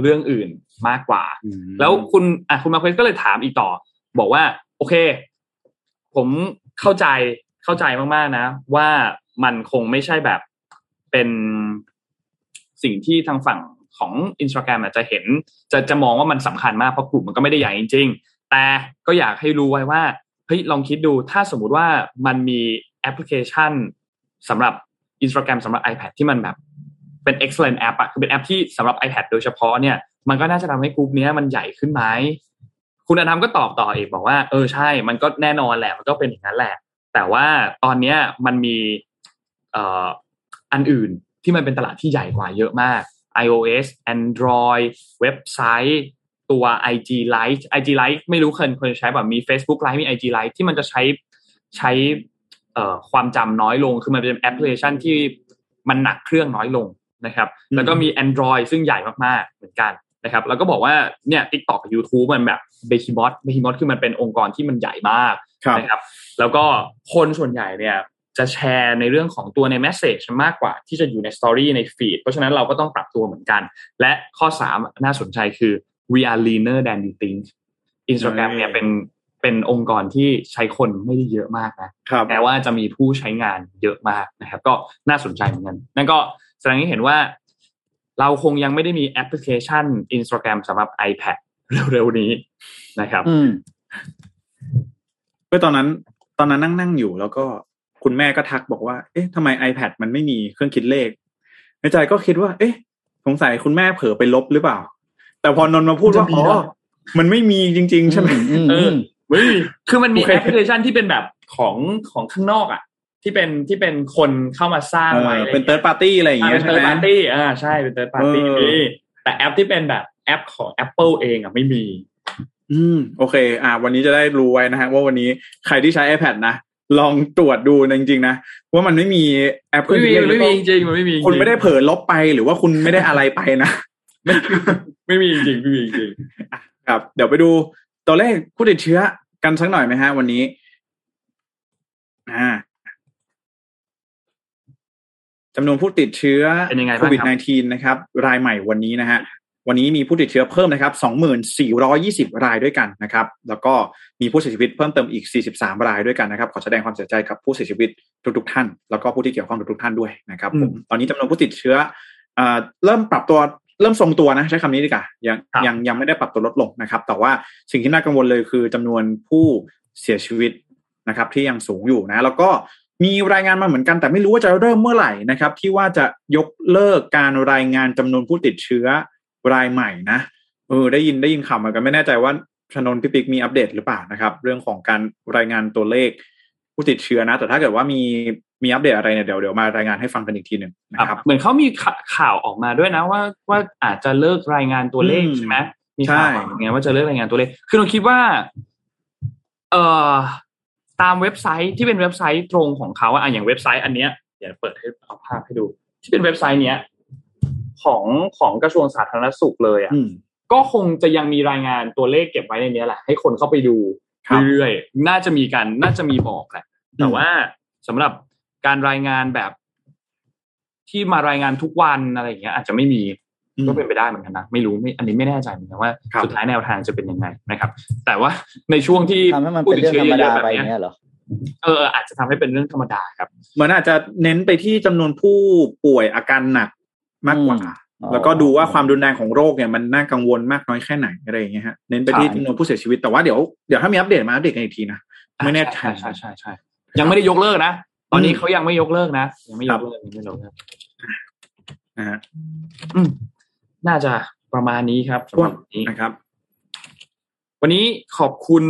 เรื่องอื่นมากกว่า แล้วคุณอะคุณมาเควสก็เลยถามอีกต่อ บอกว่า โอเค ผมเข้าใจเข้าใจมากๆนะ ว่ามันคงไม่ใช่แบบเป็นสิ่งที่ทางฝั่งของ Instagram อาจจะเห็น จะจะมองว่ามันสำคัญมากเพราะกลุ่มมันก็ไม่ได้ใหญ่จริง ๆ แต่ก็อยากให้รู้ไว้ว่าเฮ้ยลองคิดดูถ้าสมมุติว่ามันมี แอปพลิเคชันสำหรับ Instagram สำหรับ iPad ที่มันแบบเป็น excellent app อะคือเป็นแอปที่สำหรับ iPad โดยเฉพาะเนี่ยมันก็น่าจะทำให้กลุ่มนี้ยมันใหญ่ขึ้นไหมคุณอธรรมก็ตอบต่ออีกบอกว่า เออใช่ มันก็แน่นอนแหละ มันก็เป็นอย่างนั้นแหละ แต่ว่าตอนเนี้ยมันมีเอ่ออันอื่นที่มันเป็นตลาดที่ใหญ่กว่าเยอะมาก iOS Android เว็บไซต์ตัว IG Lite IG Lite ไม่รู้เคยเคยใช้แบบมี Facebook Lite มี IG Lite ที่มันจะใช้ใช้ ความจำน้อยลง คือมันเป็นแอปพลิเคชันที่มันหนักเครื่องน้อยลงนะครับ แล้วก็มี Android ซึ่งใหญ่มากๆเหมือนกันนะครับ แล้วก็บอกว่าเนี่ย TikTok กับ YouTube มันแบบ behemoth behemoth คือมันเป็นองค์กรที่มันใหญ่มากครับนะครับ แล้วก็คนส่วนใหญ่เนี่ยจะแชร์ในเรื่องของตัวใน message มากกว่าที่จะอยู่ใน story ใน feed เพราะฉะนั้นเราก็ต้องปรับตัวเหมือนกัน และข้อ 3 น่าสนใจคือ we are leaner than you think Instagram เนี่ยเป็น เป็นองค์กรที่ใช้คนไม่ได้เยอะมากนะครับแต่ว่าจะมีผู้ใช้งานเยอะมากนะครับ ก็น่าสนใจเหมือนกันนั่นก็แสดงให้เห็นว่า เราคงยังไม่ได้มีแอปพลิเคชัน Instagram สำหรับ iPad เร็วๆนี้นะครับอืมเมื่อตอนนั้น ตอนนั้นนั่งนั่งอยู่ แล้วก็คุณแม่ก็ทักบอกว่า เอ๊ะทำไม iPad มันไม่มีเครื่องคิดเลข ในใจก็คิดว่า เอ๊ะ สงสัยคุณแม่เผลอไปลบหรือเปล่า แต่พอนนท์มาพูดว่าจะมีอ๋อเหรอมันไม่มีจริง ๆ ใช่ไหมอืมเออือมเฮ้ย คือมันมีโอเคแอปพลิเคชันที่เป็นแบบของของข้างนอกอะ ที่เป็นที่เป็นคนเข้ามาสร้างเอไว้ออะไรเป็นเติร์ดปาร์ตี้อะไรอย่างอ่าเงี้เป็ยนใช่เติร์ไหมดปาร์ตี้อ่าใช่เป็นเติร์ดปาร์ตี้เออมีแต่แอปที่เป็นแบบแอปของ Apple เองอะไม่มี อืม โอเค อ่า วันนี้จะได้รู้ไว้นะฮะว่าวันนี้ใครที่ใช้ iPad นะลองตรวจดูนะจริงๆนะว่ามันไม่มีแอปเครื่ไม่องคิดเลขมีไม่มีจริงๆมันไม่มีจริงๆคุณไม่ได้เผลอลบไปหรือว่าคุณไม่ได้อะไรไปนะไม่ไม่มีจริงๆไม่มีจริงครับ เดี๋ยวไปดู ตัวเลขผู้ติดเชื้อกันสักหน่อยไหมฮะ วันนี้อ่าจำนวนผู้ติดเชื้อเป็นยังไงโคบ้างวิดครับ -19 นะครับ รายใหม่วันนี้นะฮะวันนี้มีผู้ติดเชื้อเพิ่มนะครับ 2,420 รายด้วยกันนะครับ แล้วก็มีผู้เสียชีวิตเพิ่มเติมอีก 43 รายด้วยกันนะครับ ขอแสดงความเสียใจกับผู้เสียชีวิตทุกๆท่าน แล้วก็ผู้ที่เกี่ยวข้องทุกๆท่านด้วยนะครับผมตอนนี้จำนวนผู้ติดเชื้ออ่าเริ่มปรับตัว เริ่มทรงตัวนะใช้คำนี้ดีกว่ายังครับยังยังไม่ได้ปรับตัวลดลงนะครับ แต่ว่าสิ่งที่น่ากังวลเลยคือจำนวนผู้เสียชีวิตนะครับ ที่ยังสูงอยู่นะ แล้วก็มีรายงานมาเหมือนกัน แต่ไม่รู้ว่าจะเริ่มเมื่อไหร่นะครับ ที่ว่าจะยกเลิกการรายงานจำนวนผู้ติดเชื้อรายใหม่นะเออได้ยินได้ยินข่าวมากันไม่แน่ใจว่าชนนพี่ปิ๊กมีอัปเดตหรือเปล่านะครับ เรื่องของการรายงานตัวเลข ผู้ติดเชื้อนะ แต่ถ้าเกิดว่ามีมีอัปเดตอะไรเนี่ยเดี๋ยวเดี๋ยวมารายงานให้ฟังกันอีกทีหนึ่งๆนะคครัรับบเหมือนเขามีข่าข่าวออกมาด้วยนะว่าว่าอาจจะเลิกรายงานตัวเลขอืมใช่ไหมมีข่าวใช่อย่างเงี้ยว่าจะเลิกรายงานตัวเลขคือเราคิดว่า เอ่อตามเว็บไซต์ที่เป็นเว็บไซต์ตรงของเขาอะอะอย่างเว็บไซต์อันเนี้ยเดี๋ยวเปิดให้เอาภาพให้ดู ที่เป็นเว็บไซต์เนี้ยของของกระทรวงสาธารณสุขเลยอะอืมก็คงจะยังมีรายงานตัวเลขเก็บไว้ในเนี้ยแหละให้คนเข้าไปดูครับ เรื่อยๆน่าจะมีการน่าจะมีบอกแหละแต่ว่าสำหรับการรายงานแบบที่มารายงานทุกวันอะไรอย่างเงี้ยอาจจะไม่มีอืมก็เป็นไปได้เหมือนกันนะไม่รู้ไม่อันนี้ไม่แน่ใจเหมือนกันว่าครับสุดท้ายแนวทางจะเป็นยังไงนะครับ แต่ว่าในช่วงที่ทำให้มันผู้เป็นติดเรื่องเชื้อธรรมเยดาอะๆแบบไปเนี้ยเนี้ยเหรอเอออาจจะทำให้เป็นเรื่องธรรมดาครับเหมือนอาจจะเน้นไปที่จำนวนผู้ป่วยอาการหนักมากกว่าอืมอ๋อ แล้วก็ดูว่าความรุนแรงของโรคเนี่ยมันน่ากังวลมากน้อยแค่ไหนอะไรอย่างเงี้ยฮะเน้นไปที่ใช่จำนวนผู้เสียชีวิตแต่ว่าเดี๋ยวเดี๋ยวถ้ามีอัปเดตมาอัปเดตกันอีกทีนะไม่แน่ใจใช่ใช่ใช่ใช่ยังไม่ได้ยกเลิกนะ ตอนนี้อืมเขายังไม่ยกเลิกนะยังไม่ยครักบเลิกยังไม่ยกเลิกนะฮะอืมน่าจะประมาณนี้ครับสำหรับวันนี้นะครับ วันนี้ขอบคุณ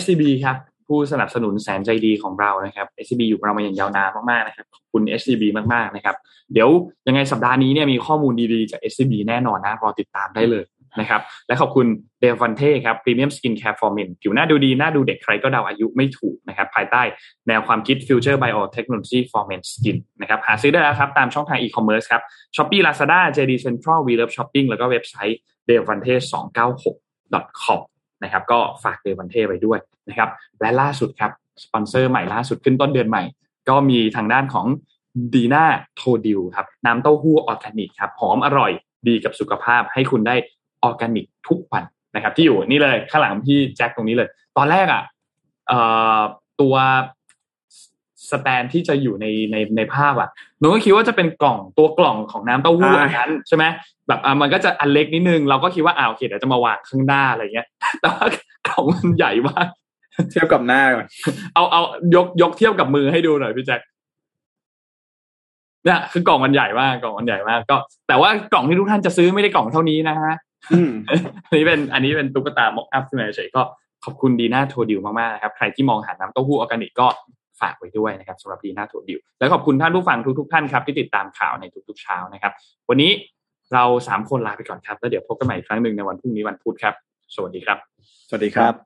SCB ครับ ผู้สนับสนุนแสนใจดีของเรานะครับ SCB อยู่กับเรามาอย่างยาวนานมากๆนะครับขอบคุณ SCB มากๆนะครับ เดี๋ยวยังไงสัปดาห์นี้เนี่ยมีข้อมูลดีๆจาก SCB แน่นอนนะรอติดตามได้เลยนะครับ และขอบคุณเดลฟันเท่ครับ Premium Skin Care for Men ผิวหน้าดูดี หน้าดูเด็กใครก็เดาอายุไม่ถูกนะครับ ภายใต้แนวความคิด Future Biotechnology for Men Skin นะครับ หาซื้อได้แล้วครับ ตามช่องทาง e-commerce ครับ Shopee Lazada JD Central We Love Shopping แล้วก็เว็บไซต์ d e l v a n t e 296 com นะครับ ก็ฝาก d e l v a n t e ไว้ด้วย นะครับและล่าสุดครับสปอนเซอร์ใหม่ล่าสุดขึ้นต้นเดือนใหม่ ก็มีทางด้านของดีน่าโทดิวครับน้ำเต้าหู้ออร์แกนิกครับหอมอร่อยดีกับสุขภาพ ให้คุณได้ออร์แกนิกทุกวันนะครับ ที่อยู่นี่เลยข้างหลังพี่แจ็คตรงนี้เลย ตอนแรกอะเอ่อตัวสแตนที่จะอยู่ในในในภาพอะหนูก็คิดว่าจะเป็นกล่องตัวกล่องของน้ำเต้าหู้ใช่อันนั้นใช่ไหมแบบอะมันก็จะอันเล็กนิดนึง เราก็คิดว่าอ่าโอเคเดี๋ยวจะมาวางข้างหน้าอะไรเงี้ยแต่ว่ากล่องมันใหญ่มาก เทียบกับหน้าก่อนเอาเอายกยกเทียบกับมือให้ดูหน่อยพี่แจ็คเนี่ยคือกล่องมันใหญ่มากกล่องมันใหญ่มากก็ แต่ว่ากล่องที่ทุกท่านจะซื้อไม่ได้กล่องเท่านี้นะฮะอืมอันนี้เป็นอันนี้เป็นตุ๊กตาม็อกอัพขึ้นมาเฉยๆก็ขอบคุณดีน่าโทดิวมากๆนะครับ ใครที่มองหาน้ำเต้าหู้ออร์แกนิกก็ฝากไว้ด้วยนะครับสำหรับดีน่าโทดิวและขอบคุณท่านผู้ฟังทุกๆท่านครับที่ติดตามข่าวในทุกๆเช้านะครับ วันนี้เราสามคนลาไปก่อนครับ แล้วเดี๋ยวพบกันใหม่อีกครั้งหนึ่งในวันพรุ่งนี้วันพุธครับ สวัสดีครับ สวัสดีครับ